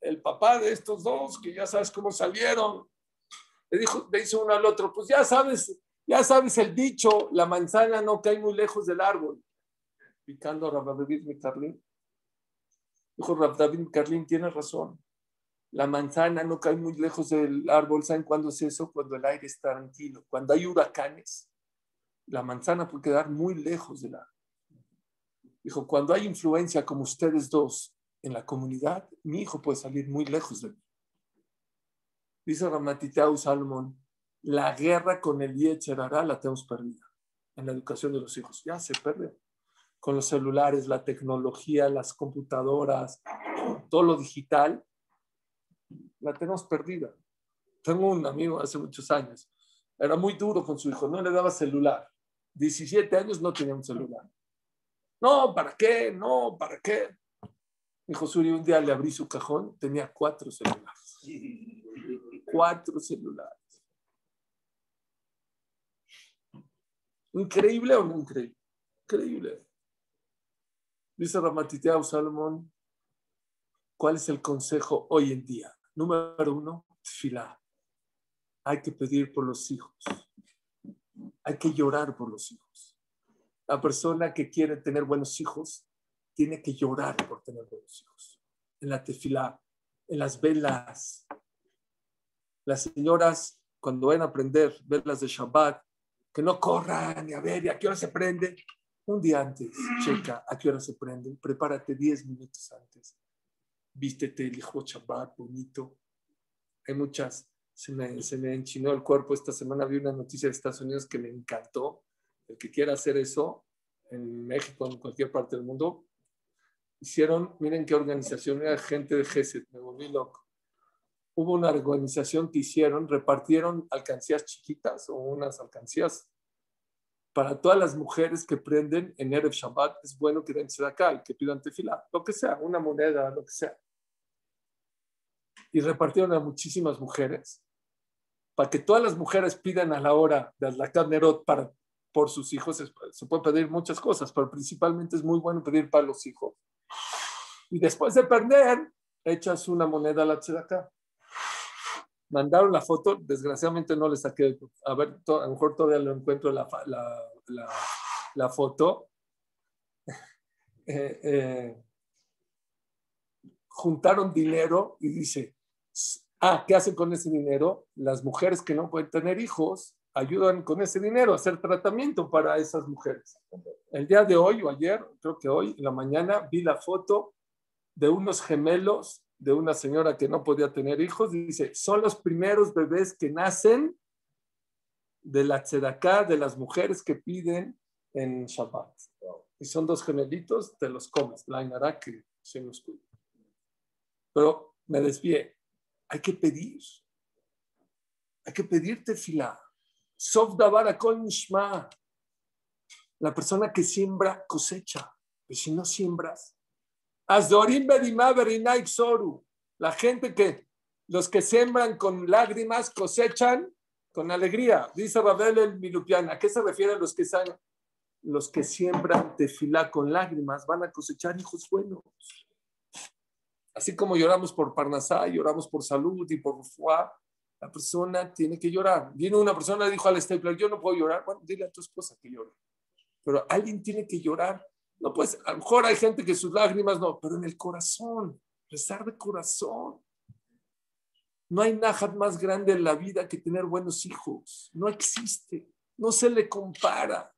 El papá de estos dos, que ya sabes cómo salieron. Le dijo, le dice uno al otro, pues ya sabes ya sabes el dicho, la manzana no cae muy lejos del árbol. Picando a Rabdavid Mikarlin. Dijo Rabdavid Mikarlin, tiene razón. La manzana no cae muy lejos del árbol. ¿Saben cuándo es eso? Cuando el aire está tranquilo. Cuando hay huracanes, la manzana puede quedar muy lejos del árbol. Dijo, cuando hay influencia como ustedes dos en la comunidad, mi hijo puede salir muy lejos de mí. Dice Ramatitau Salomón, la guerra con el Yetzerara la tenemos perdida en la educación de los hijos. Ya se pierde. Con los celulares, la tecnología, las computadoras, todo lo digital, la tenemos perdida. Tengo un amigo hace muchos años, era muy duro con su hijo, no le daba celular. 17 años no tenía un celular. No, ¿para qué? No, ¿para qué? Hijo Suri, un día le abrí su cajón, tenía cuatro celulares. Cuatro celulares. ¿Increíble o no increíble? Increíble. Dice Ramatiteau Salomón, ¿cuál es el consejo hoy en día? Número uno, fila. Hay que pedir por los hijos. Hay que llorar por los hijos. La persona que quiere tener buenos hijos tiene que llorar por tener buenos hijos. En la tefilá, en las velas. Las señoras, cuando van a aprender velas de Shabbat, que no corran y a ver, ¿y a qué hora se prende? Un día antes, checa a qué hora se prende, prepárate 10 minutos antes, vístete el hijo Shabbat bonito. Hay muchas, se me, se me enchinó el cuerpo. Esta semana vi una noticia de Estados Unidos que me encantó. El que quiera hacer eso en México, en cualquier parte del mundo, hicieron, miren qué organización, era gente de GESET, me volví loco hubo una organización que hicieron, repartieron alcancías chiquitas o unas alcancías para todas las mujeres que prenden en Erev Shabbat. Es bueno que den acá y que pidan tefilá, lo que sea, una moneda, lo que sea. Y repartieron a muchísimas mujeres para que todas las mujeres pidan a la hora de la Nerot para, por sus hijos. Se puede pedir muchas cosas, pero principalmente es muy bueno pedir para los hijos. Y después de perder, echas una moneda a la tzedakah mandaron la foto, desgraciadamente no le saqué, a ver, a lo mejor todavía lo encuentro la, la, la, foto. Eh, eh, juntaron dinero y dice, ah, ¿qué hacen con ese dinero? Las mujeres que no pueden tener hijos ayudan con ese dinero a hacer tratamiento para esas mujeres. El día de hoy o ayer, creo que hoy, en la mañana, vi la foto de unos gemelos de una señora que no podía tener hijos, dice, son los primeros bebés que nacen de la tzedaká de las mujeres que piden en Shabbat. y son dos gemelitos, te los comes. La que se nos cuida. Pero me desvié. Hay que pedir. Hay que pedirte fila. Sof. La persona que siembra cosecha. Pero si no siembras. Azdorim bedimá soru. La gente que, los que siembran con lágrimas cosechan con alegría. Dice Rabel el Milupian. ¿A qué se refiere los que los que siembran tefilá con lágrimas van a cosechar hijos buenos? Así como lloramos por Parnasá, lloramos por salud y por fuá, la persona tiene que llorar. Vino una persona y dijo al stapler, yo no puedo llorar. Bueno, dile a tu esposa que llore. Pero alguien tiene que llorar. No, pues a lo mejor hay gente que sus lágrimas no, pero en el corazón, rezar de corazón. No hay nada más grande en la vida que tener buenos hijos. No existe. No se le compara.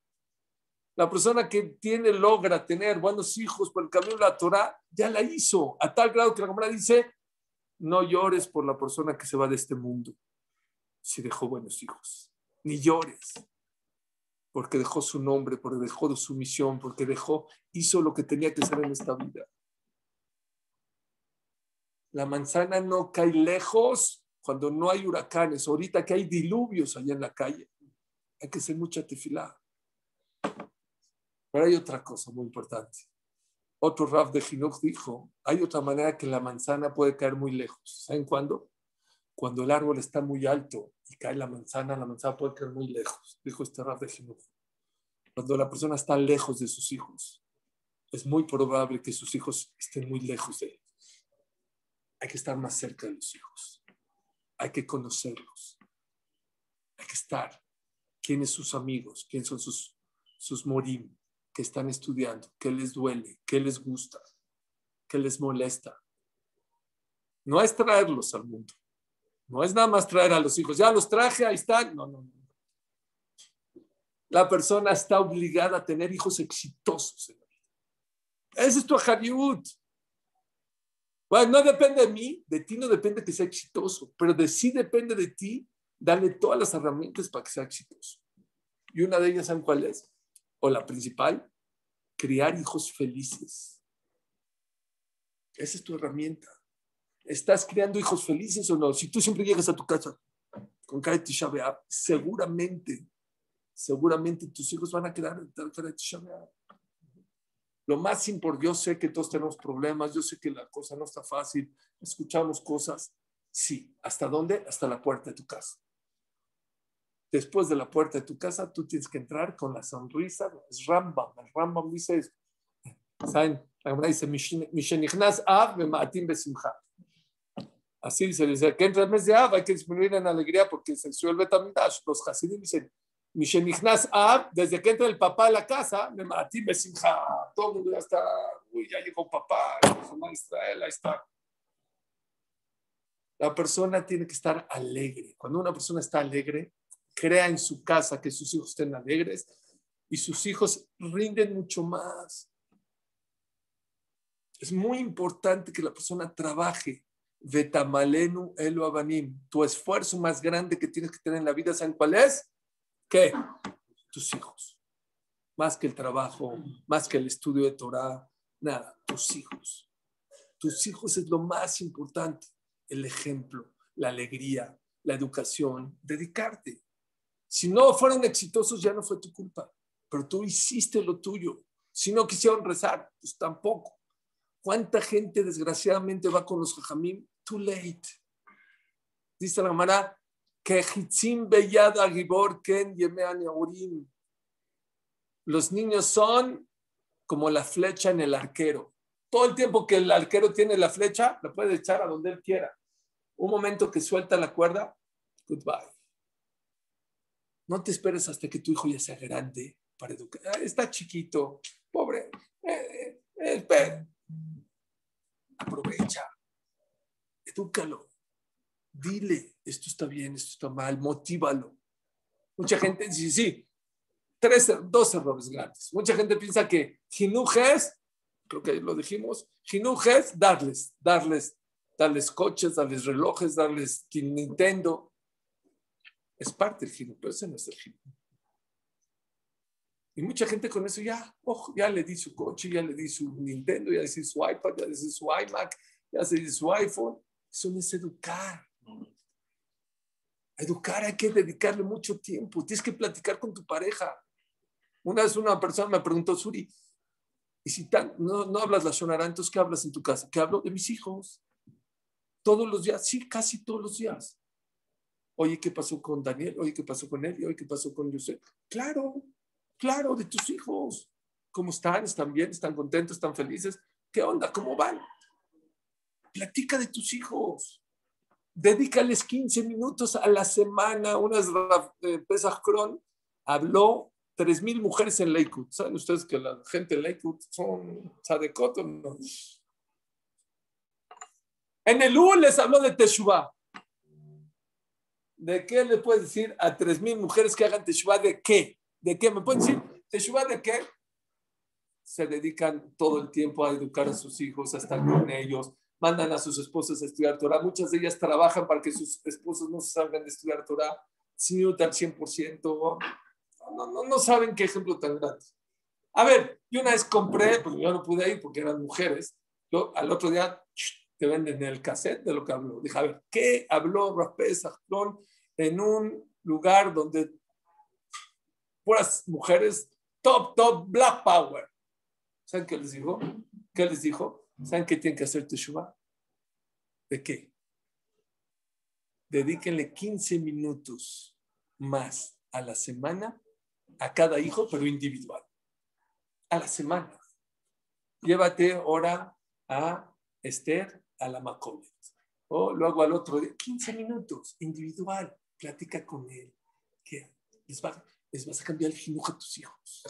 La persona que tiene, logra tener buenos hijos por el camino de la Torah, ya la hizo. A tal grado que la Cámara dice, no llores por la persona que se va de este mundo si dejó buenos hijos. Ni llores porque dejó su nombre, porque dejó su misión, porque dejó, hizo lo que tenía que hacer en esta vida. La manzana no cae lejos cuando no hay huracanes. Ahorita que hay diluvios allá en la calle, hay que hacer mucha tefilá. Pero hay otra cosa muy importante. Otro Raf de Jinuch dijo, hay otra manera que la manzana puede caer muy lejos. ¿Saben cuándo? Cuando el árbol está muy alto y cae la manzana, la manzana puede caer muy lejos, dijo este Raf de Jinuch. Cuando la persona está lejos de sus hijos, es muy probable que sus hijos estén muy lejos de él hay que estar más cerca de los hijos. Hay que conocerlos. Hay que estar. ¿Quiénes sus amigos? ¿Quiénes son sus, sus morim que están estudiando? ¿Qué les duele? ¿Qué les gusta? ¿Qué les molesta? No es traerlos al mundo. No es nada más traer a los hijos. Ya los traje, ahí están. No, no, no. La persona está obligada a tener hijos exitosos. Ese es tu ajariut. Bueno, no depende de mí, de ti no depende que sea exitoso, pero de sí depende de ti darle todas las herramientas para que sea exitoso. Y una de ellas, ¿saben cuál es? O la principal, criar hijos felices. Esa es tu herramienta. ¿Estás criando hijos felices o no? Si tú siempre llegas a tu casa con cara de Tisha seguramente, seguramente tus hijos van a quedar en cara de Tisha lo más importante, yo sé que todos tenemos problemas, yo sé que la cosa no está fácil, escuchamos cosas. Sí, ¿hasta dónde? Hasta la puerta de tu casa. Después de la puerta de tu casa, tú tienes que entrar con la sonrisa. Es Rambam. El Rambam dice, ¿saben? La dice, Mishenichnas Av Maatim Besimcha. Así dice, dice, que entra el mes de Av hay que disminuir en alegría porque se suelve también. Los Hasidim dicen, Mishenichnas Ab, desde que entra el papá a la casa, me matí, me todo el mundo ya está, uy, ya llegó papá, Israel, ahí está. La persona tiene que estar alegre. Cuando una persona está alegre, crea en su casa que sus hijos estén alegres y sus hijos rinden mucho más. Es muy importante que la persona trabaje. Vetamalenu elo abanim. Tu esfuerzo más grande que tienes que tener en la vida, ¿saben cuál es? ¿Qué? Tus hijos. Más que el trabajo, más que el estudio de Torah, nada, tus hijos. Tus hijos es lo más importante. El ejemplo, la alegría, la educación, dedicarte. Si no fueron exitosos, ya no fue tu culpa, pero tú hiciste lo tuyo. Si no quisieron rezar, pues tampoco. ¿Cuánta gente desgraciadamente va con los jajamim? Too late. Dice la Mara, los niños son como la flecha en el arquero. Todo el tiempo que el arquero tiene la flecha, la puede echar a donde él quiera. Un momento que suelta la cuerda, goodbye. No te esperes hasta que tu hijo ya sea grande para educar. Está chiquito, pobre. Eh, eh, eh Aprovecha. Edúcalo dile, esto está bien, esto está mal, motívalo. Mucha gente dice, sí, tres, dos errores grandes. Mucha gente piensa que jinujes, creo que lo dijimos, jinujes, darles, darles, darles coches, darles relojes, darles Nintendo. Es parte del jinuj, pero ese no es el jinuj. Y mucha gente con eso ya, ojo, ya le di su coche, ya le di su Nintendo, ya le di su iPad, ya le di su iMac, ya le di su iPhone. Eso no es educar. Educar hay que dedicarle mucho tiempo. Tienes que platicar con tu pareja. Una vez una persona me preguntó, Suri, y si no, no hablas la Shonara, entonces ¿qué hablas en tu casa? ¿Qué hablo? De mis hijos. Todos los días, sí, casi todos los días. Oye, ¿qué pasó con Daniel? Oye, ¿qué pasó con él? Oye, ¿qué pasó con José? Claro, claro, de tus hijos. ¿Cómo están? ¿Están bien? ¿Están contentos? ¿Están felices? ¿Qué onda? ¿Cómo van? Platica de tus hijos. Dedícales 15 minutos a la semana. Unas de Pesach Cron habló 3.000 mujeres en Lakewood. ¿Saben ustedes que la gente en Lakewood son sadekot no? En el U les habló de Teshuvah. ¿De qué le puedes decir a 3.000 mujeres que hagan Teshuvah? ¿De qué? ¿De qué? ¿Me pueden decir Teshuvah de qué? Se dedican todo el tiempo a educar a sus hijos, a estar con ellos, mandan a sus esposas a estudiar Torah. Muchas de ellas trabajan para que sus esposos no salgan de estudiar Torah, sin al 100% no, no, saben qué ejemplo tan grande. A ver, yo una vez compré, porque yo no pude ir porque eran mujeres, yo al otro día te venden el cassette de lo que habló. Dije, a ver, ¿qué habló Rafael en un lugar donde puras mujeres top, top, black power? ¿Saben qué les dijo? ¿Qué les dijo? ¿Saben qué tienen que hacer Teshuvah? ¿De qué? Dedíquenle 15 minutos más a la semana a cada hijo, pero individual. A la semana. Llévate ahora a Esther, a la Macomet. O luego al otro día, 15 minutos, individual. Platica con él. que les, vas a cambiar el jinuja a tus hijos.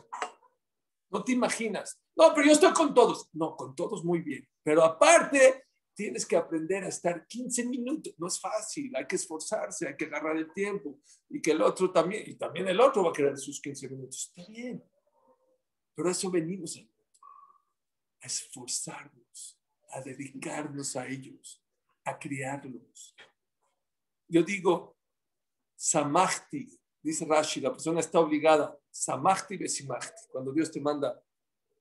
No te imaginas. No, pero yo estoy con todos. No, con todos muy bien. Pero aparte, tienes que aprender a estar 15 minutos. No es fácil, hay que esforzarse, hay que agarrar el tiempo. Y que el otro también, y también el otro va a querer sus 15 minutos. Está bien. Pero eso venimos a esforzarnos, a dedicarnos a ellos, a criarlos. Yo digo, samachti, dice Rashi, la persona está obligada, samachti besimachti, cuando Dios te manda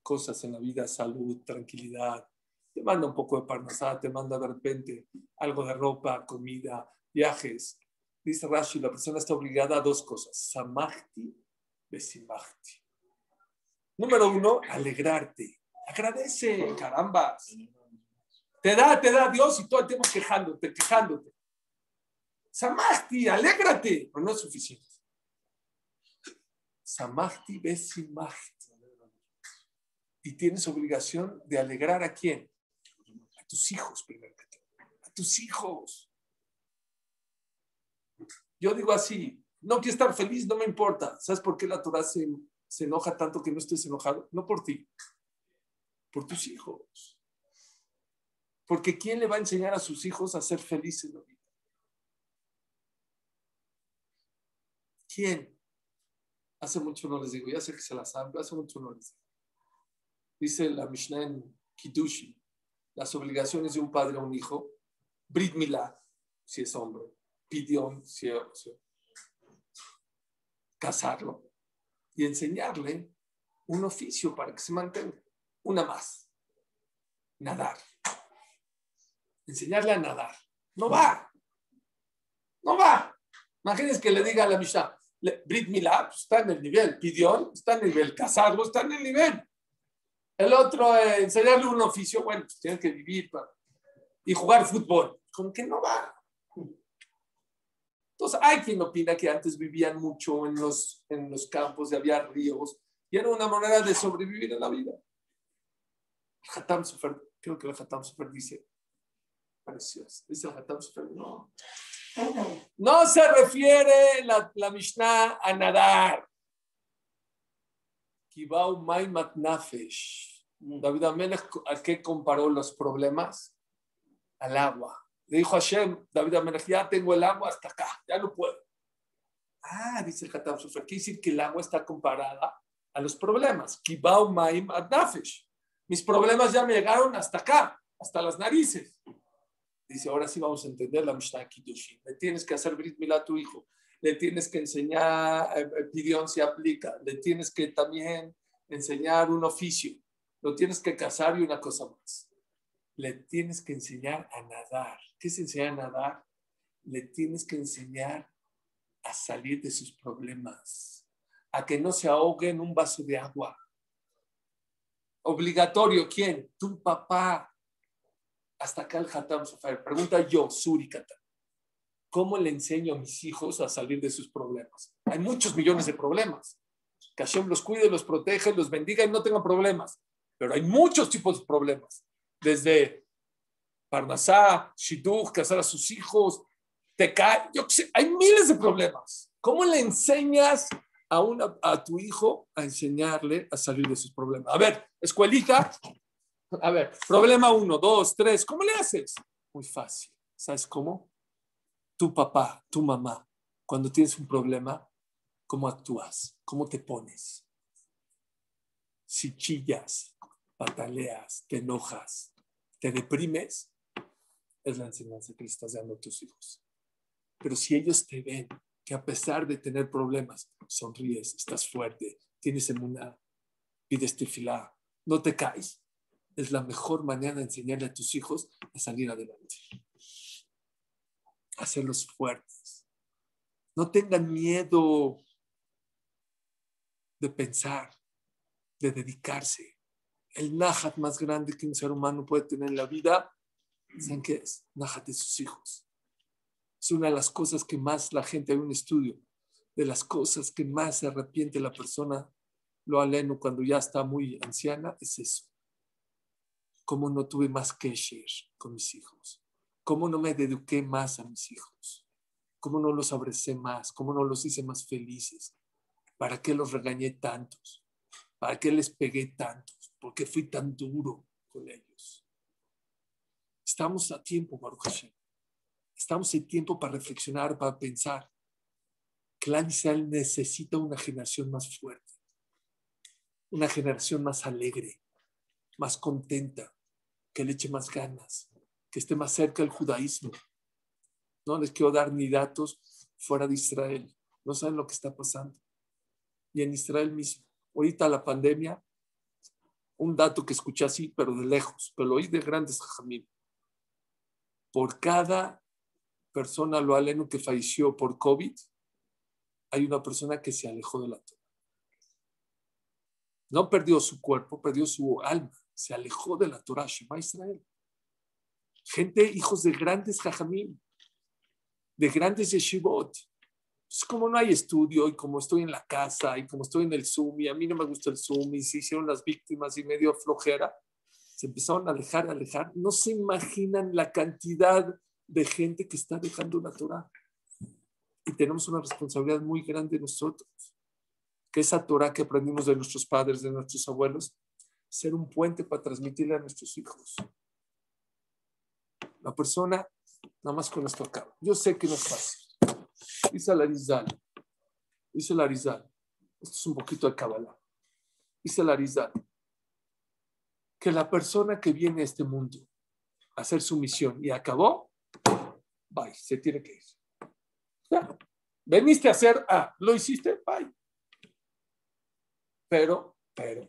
cosas en la vida, salud, tranquilidad, te manda un poco de parnasá, te manda de repente algo de ropa, comida, viajes. Dice Rashi, la persona está obligada a dos cosas, samachti, besimachti. Número uno, alegrarte. Agradece, carambas. Te da, te da Dios y todo el tiempo quejándote, quejándote. Samachti, alégrate, pero no es suficiente. Samachti, besimachti. Y tienes obligación de alegrar a quién? tus hijos primero A tus hijos. Yo digo así, no quiero estar feliz, no me importa. ¿Sabes por qué la Torah se, se enoja tanto que no estés enojado? No por ti, por tus hijos. Porque ¿quién le va a enseñar a sus hijos a ser felices en la vida? ¿Quién? Hace mucho no les digo, ya sé que se la saben, hace mucho no les digo. Dice la Mishnah en Kiddushi, las obligaciones de un padre a un hijo, Brit Milá, si es hombre, Pidión, si es casarlo y enseñarle un oficio para que se mantenga. Una más, nadar. Enseñarle a nadar. No va. No va. Imagínense que le diga a la Mishnah, Brit Milá pues, está en el nivel, Pidión está en el nivel, casarlo está en el nivel. El otro, eh, enseñarle un oficio, bueno, pues tiene que vivir y jugar fútbol. Como que no va. Entonces, hay quien opina que antes vivían mucho en los, en los campos y había ríos y era una manera de sobrevivir en la vida. Hatam Sofer, creo que el Hatam Sofer dice, precioso, dice el Hatam Sofer, no. No se refiere la, la Mishnah a nadar. Kibau Maimat Nafesh. David Amelech, ¿a qué comparó los problemas? Al agua. Le dijo a Hashem, David Amelech, ya tengo el agua hasta acá, ya no puedo. Ah, dice el Hatam Sofer, quiere decir que el agua está comparada a los problemas. Kibau Maim Adnafesh. Mis problemas ya me llegaron hasta acá, hasta las narices. Dice, ahora sí vamos a entender la Mishnah Kiddushin. Me tienes que hacer Brit Milá a tu hijo. le tienes que enseñar, eh, eh, pidión se aplica, le tienes que también enseñar un oficio, lo tienes que casar y una cosa más. Le tienes que enseñar a nadar. ¿Qué es enseñar a nadar? Le tienes que enseñar a salir de sus problemas, a que no se ahogue en un vaso de agua. Obligatorio, ¿quién? Tu papá. Hasta acá el Hatam Sofar. Pregunta yo, Surikata. ¿Cómo le enseño a mis hijos a salir de sus problemas? Hay muchos millones de problemas. Que Hashem los cuide, los protege, los bendiga y no tengan problemas. Pero hay muchos tipos de problemas. Desde Parnasá, Shidduch, casar a sus hijos, te cae, yo sé, hay miles de problemas. ¿Cómo le enseñas a, una, a tu hijo a enseñarle a salir de sus problemas? A ver, escuelita, a ver, problema uno, dos, tres, ¿cómo le haces? Muy fácil. ¿Sabes cómo? Tu papá, tu mamá, cuando tienes un problema, ¿cómo actúas? ¿Cómo te pones? Si chillas, pataleas, te enojas, te deprimes, es la enseñanza que le estás dando a tus hijos. Pero si ellos te ven que a pesar de tener problemas, sonríes, estás fuerte, tienes emuná, pides tefilá, no te caes, es la mejor manera de enseñarle a tus hijos a salir adelante. Hacerlos fuertes. No tengan miedo de pensar, de dedicarse. El nájat más grande que un ser humano puede tener en la vida, ¿saben qué es? Nájat de sus hijos. Es una de las cosas que más la gente, hay un estudio, de las cosas que más se arrepiente la persona, lo aleno cuando ya está muy anciana, es eso. ¿Cómo no tuve más que share con mis hijos? ¿Cómo no me eduqué más a mis hijos? ¿Cómo no los abracé más? ¿Cómo no los hice más felices? ¿Para qué los regañé tantos? ¿Para qué les pegué tantos? ¿Por qué fui tan duro con ellos? Estamos a tiempo, Baruch. Estamos en tiempo para reflexionar, para pensar. Clan Israel necesita una generación más fuerte, una generación más alegre, más contenta, que le eche más ganas, que esté más cerca del judaísmo. No les quiero dar ni datos fuera de Israel. No saben lo que está pasando. Y en Israel mismo. Ahorita la pandemia, un dato que escuché así, pero de lejos, pero lo oí de grandes. Por cada persona, lo aleno, que falleció por COVID, hay una persona que se alejó de la Torah. No perdió su cuerpo, perdió su alma, se alejó de la Torah, Shema Israel. Gente, hijos de grandes jajamim, de grandes yeshivot. Pues como no hay estudio y como estoy en la casa y como estoy en el Zoom y a mí no me gusta el Zoom y se hicieron las víctimas y medio flojera, se empezaron a alejar, a alejar. No se imaginan la cantidad de gente que está dejando la Torah. Y tenemos una responsabilidad muy grande nosotros, que esa Torah que aprendimos de nuestros padres, de nuestros abuelos, ser un puente para transmitirle a nuestros hijos. La persona, nada más con esto acaba. Yo sé que no es fácil. Dice la Rizal, dice la Rizal, esto es un poquito de Kabbalah. Dice la Rizal, que la persona que viene a este mundo a hacer su misión y acabó, bye, se tiene que ir. Ya. Veniste a hacer ah, lo hiciste, bye. Pero, pero,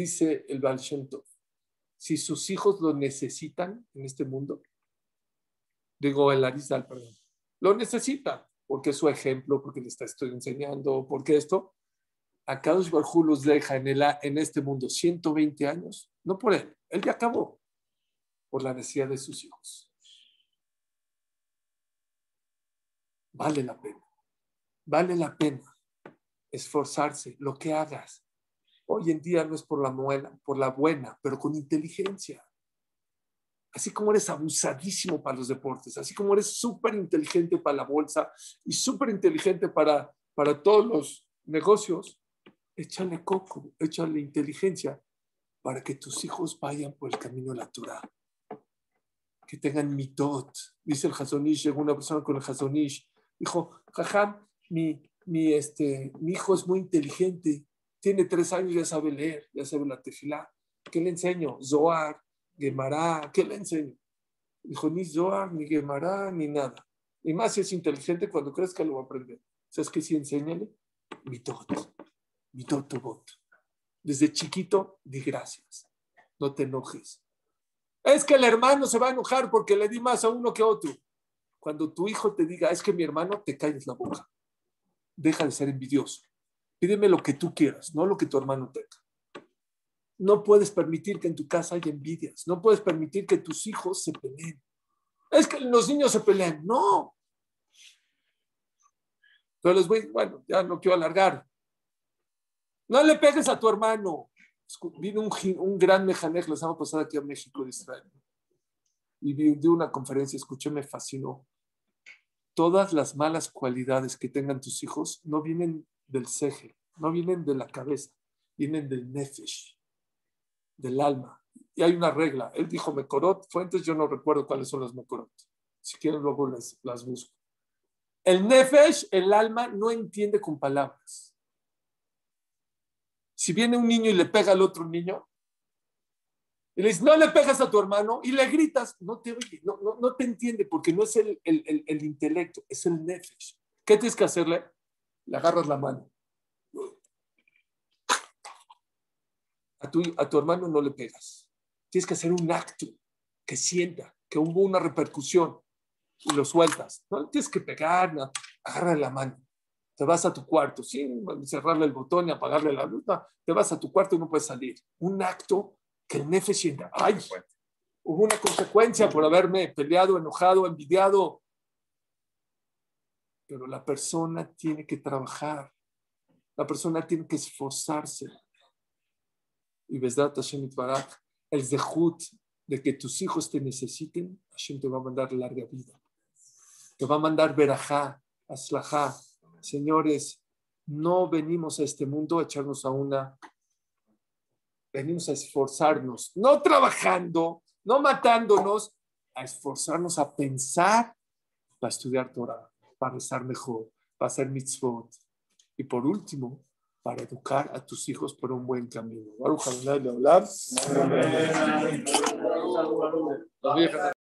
dice el Baal si sus hijos lo necesitan en este mundo, digo el Arizal, perdón, lo necesitan, porque es su ejemplo, porque le está estoy enseñando, porque esto, a Kadosh Barjú los deja en, el, en este mundo 120 años, no por él, él ya acabó, por la necesidad de sus hijos. vale la pena. Vale la pena esforzarse, lo que hagas. Hoy en día no es por la, buena, por la buena, pero con inteligencia. Así como eres abusadísimo para los deportes, así como eres súper inteligente para la bolsa y súper inteligente para, para todos los negocios, échale coco, échale inteligencia para que tus hijos vayan por el camino de la Torah. Que tengan mitot. Dice el Hazonish, llegó una persona con el Hazonish, Dijo, jajam, mi, mi, este, mi hijo es muy inteligente, tiene tres años, ya sabe leer, ya sabe la tefilá. ¿Qué le enseño? Zohar, Gemara, ¿qué le enseño? Dijo, ni Zohar, ni Gemara, ni nada. Y más si es inteligente, cuando crezca lo va a aprender. ¿Sabes qué? Si enséñale, mitot, mitot bot. Desde chiquito, di gracias. No te enojes. Es que el hermano se va a enojar porque le di más a uno que a otro. Cuando tu hijo te diga, es que mi hermano, te calles la boca. Deja de ser envidioso. Pídeme lo que tú quieras, no lo que tu hermano tenga. No puedes permitir que en tu casa haya envidias. No puedes permitir que tus hijos se peleen. Es que los niños se pelean. No. Pero les voy, bueno, ya no quiero alargar. No le pegues a tu hermano. Vino un, un gran mejanej la semana pasada aquí a México de Israel. Y vi una conferencia, escuché, me fascinó. Todas las malas cualidades que tengan tus hijos no vienen del ceje, no vienen de la cabeza, vienen del nefesh del alma. Y hay una regla. Él dijo Mekorot, fuentes, yo no recuerdo cuáles son las Mekorot. Si quieren, luego las, las busco. El Nefesh, el alma, no entiende con palabras. Si viene un niño y le pega al otro niño, y le dices, no le pegas a tu hermano, y le gritas, no te oye, no, no, no te entiende, porque no es el, el, el, el intelecto, es el Nefesh. ¿Qué tienes que hacerle? Le agarras la mano a tu, a tu hermano no le pegas. Tienes que hacer un acto que sienta que hubo una repercusión y lo sueltas. No le tienes que pegar, no. agarra la mano. Te vas a tu cuarto, sin cerrarle el botón y apagarle la luz. te vas a tu cuarto y no puedes salir. Un acto que el nefe sienta. ¡Ay! Hubo una consecuencia por haberme peleado, enojado, envidiado. Pero la persona tiene que trabajar. La persona tiene que esforzarse y Besdat Hashem Barak, el zehut de que tus hijos te necesiten, Hashem te va a mandar larga vida. Te va a mandar verajá, aslajá. Señores, no venimos a este mundo a echarnos a una. Venimos a esforzarnos, no trabajando, no matándonos, a esforzarnos a pensar para estudiar Torah, para rezar mejor, para hacer mitzvot. Y por último, para educar a tus hijos por un buen camino. Baruch hablar.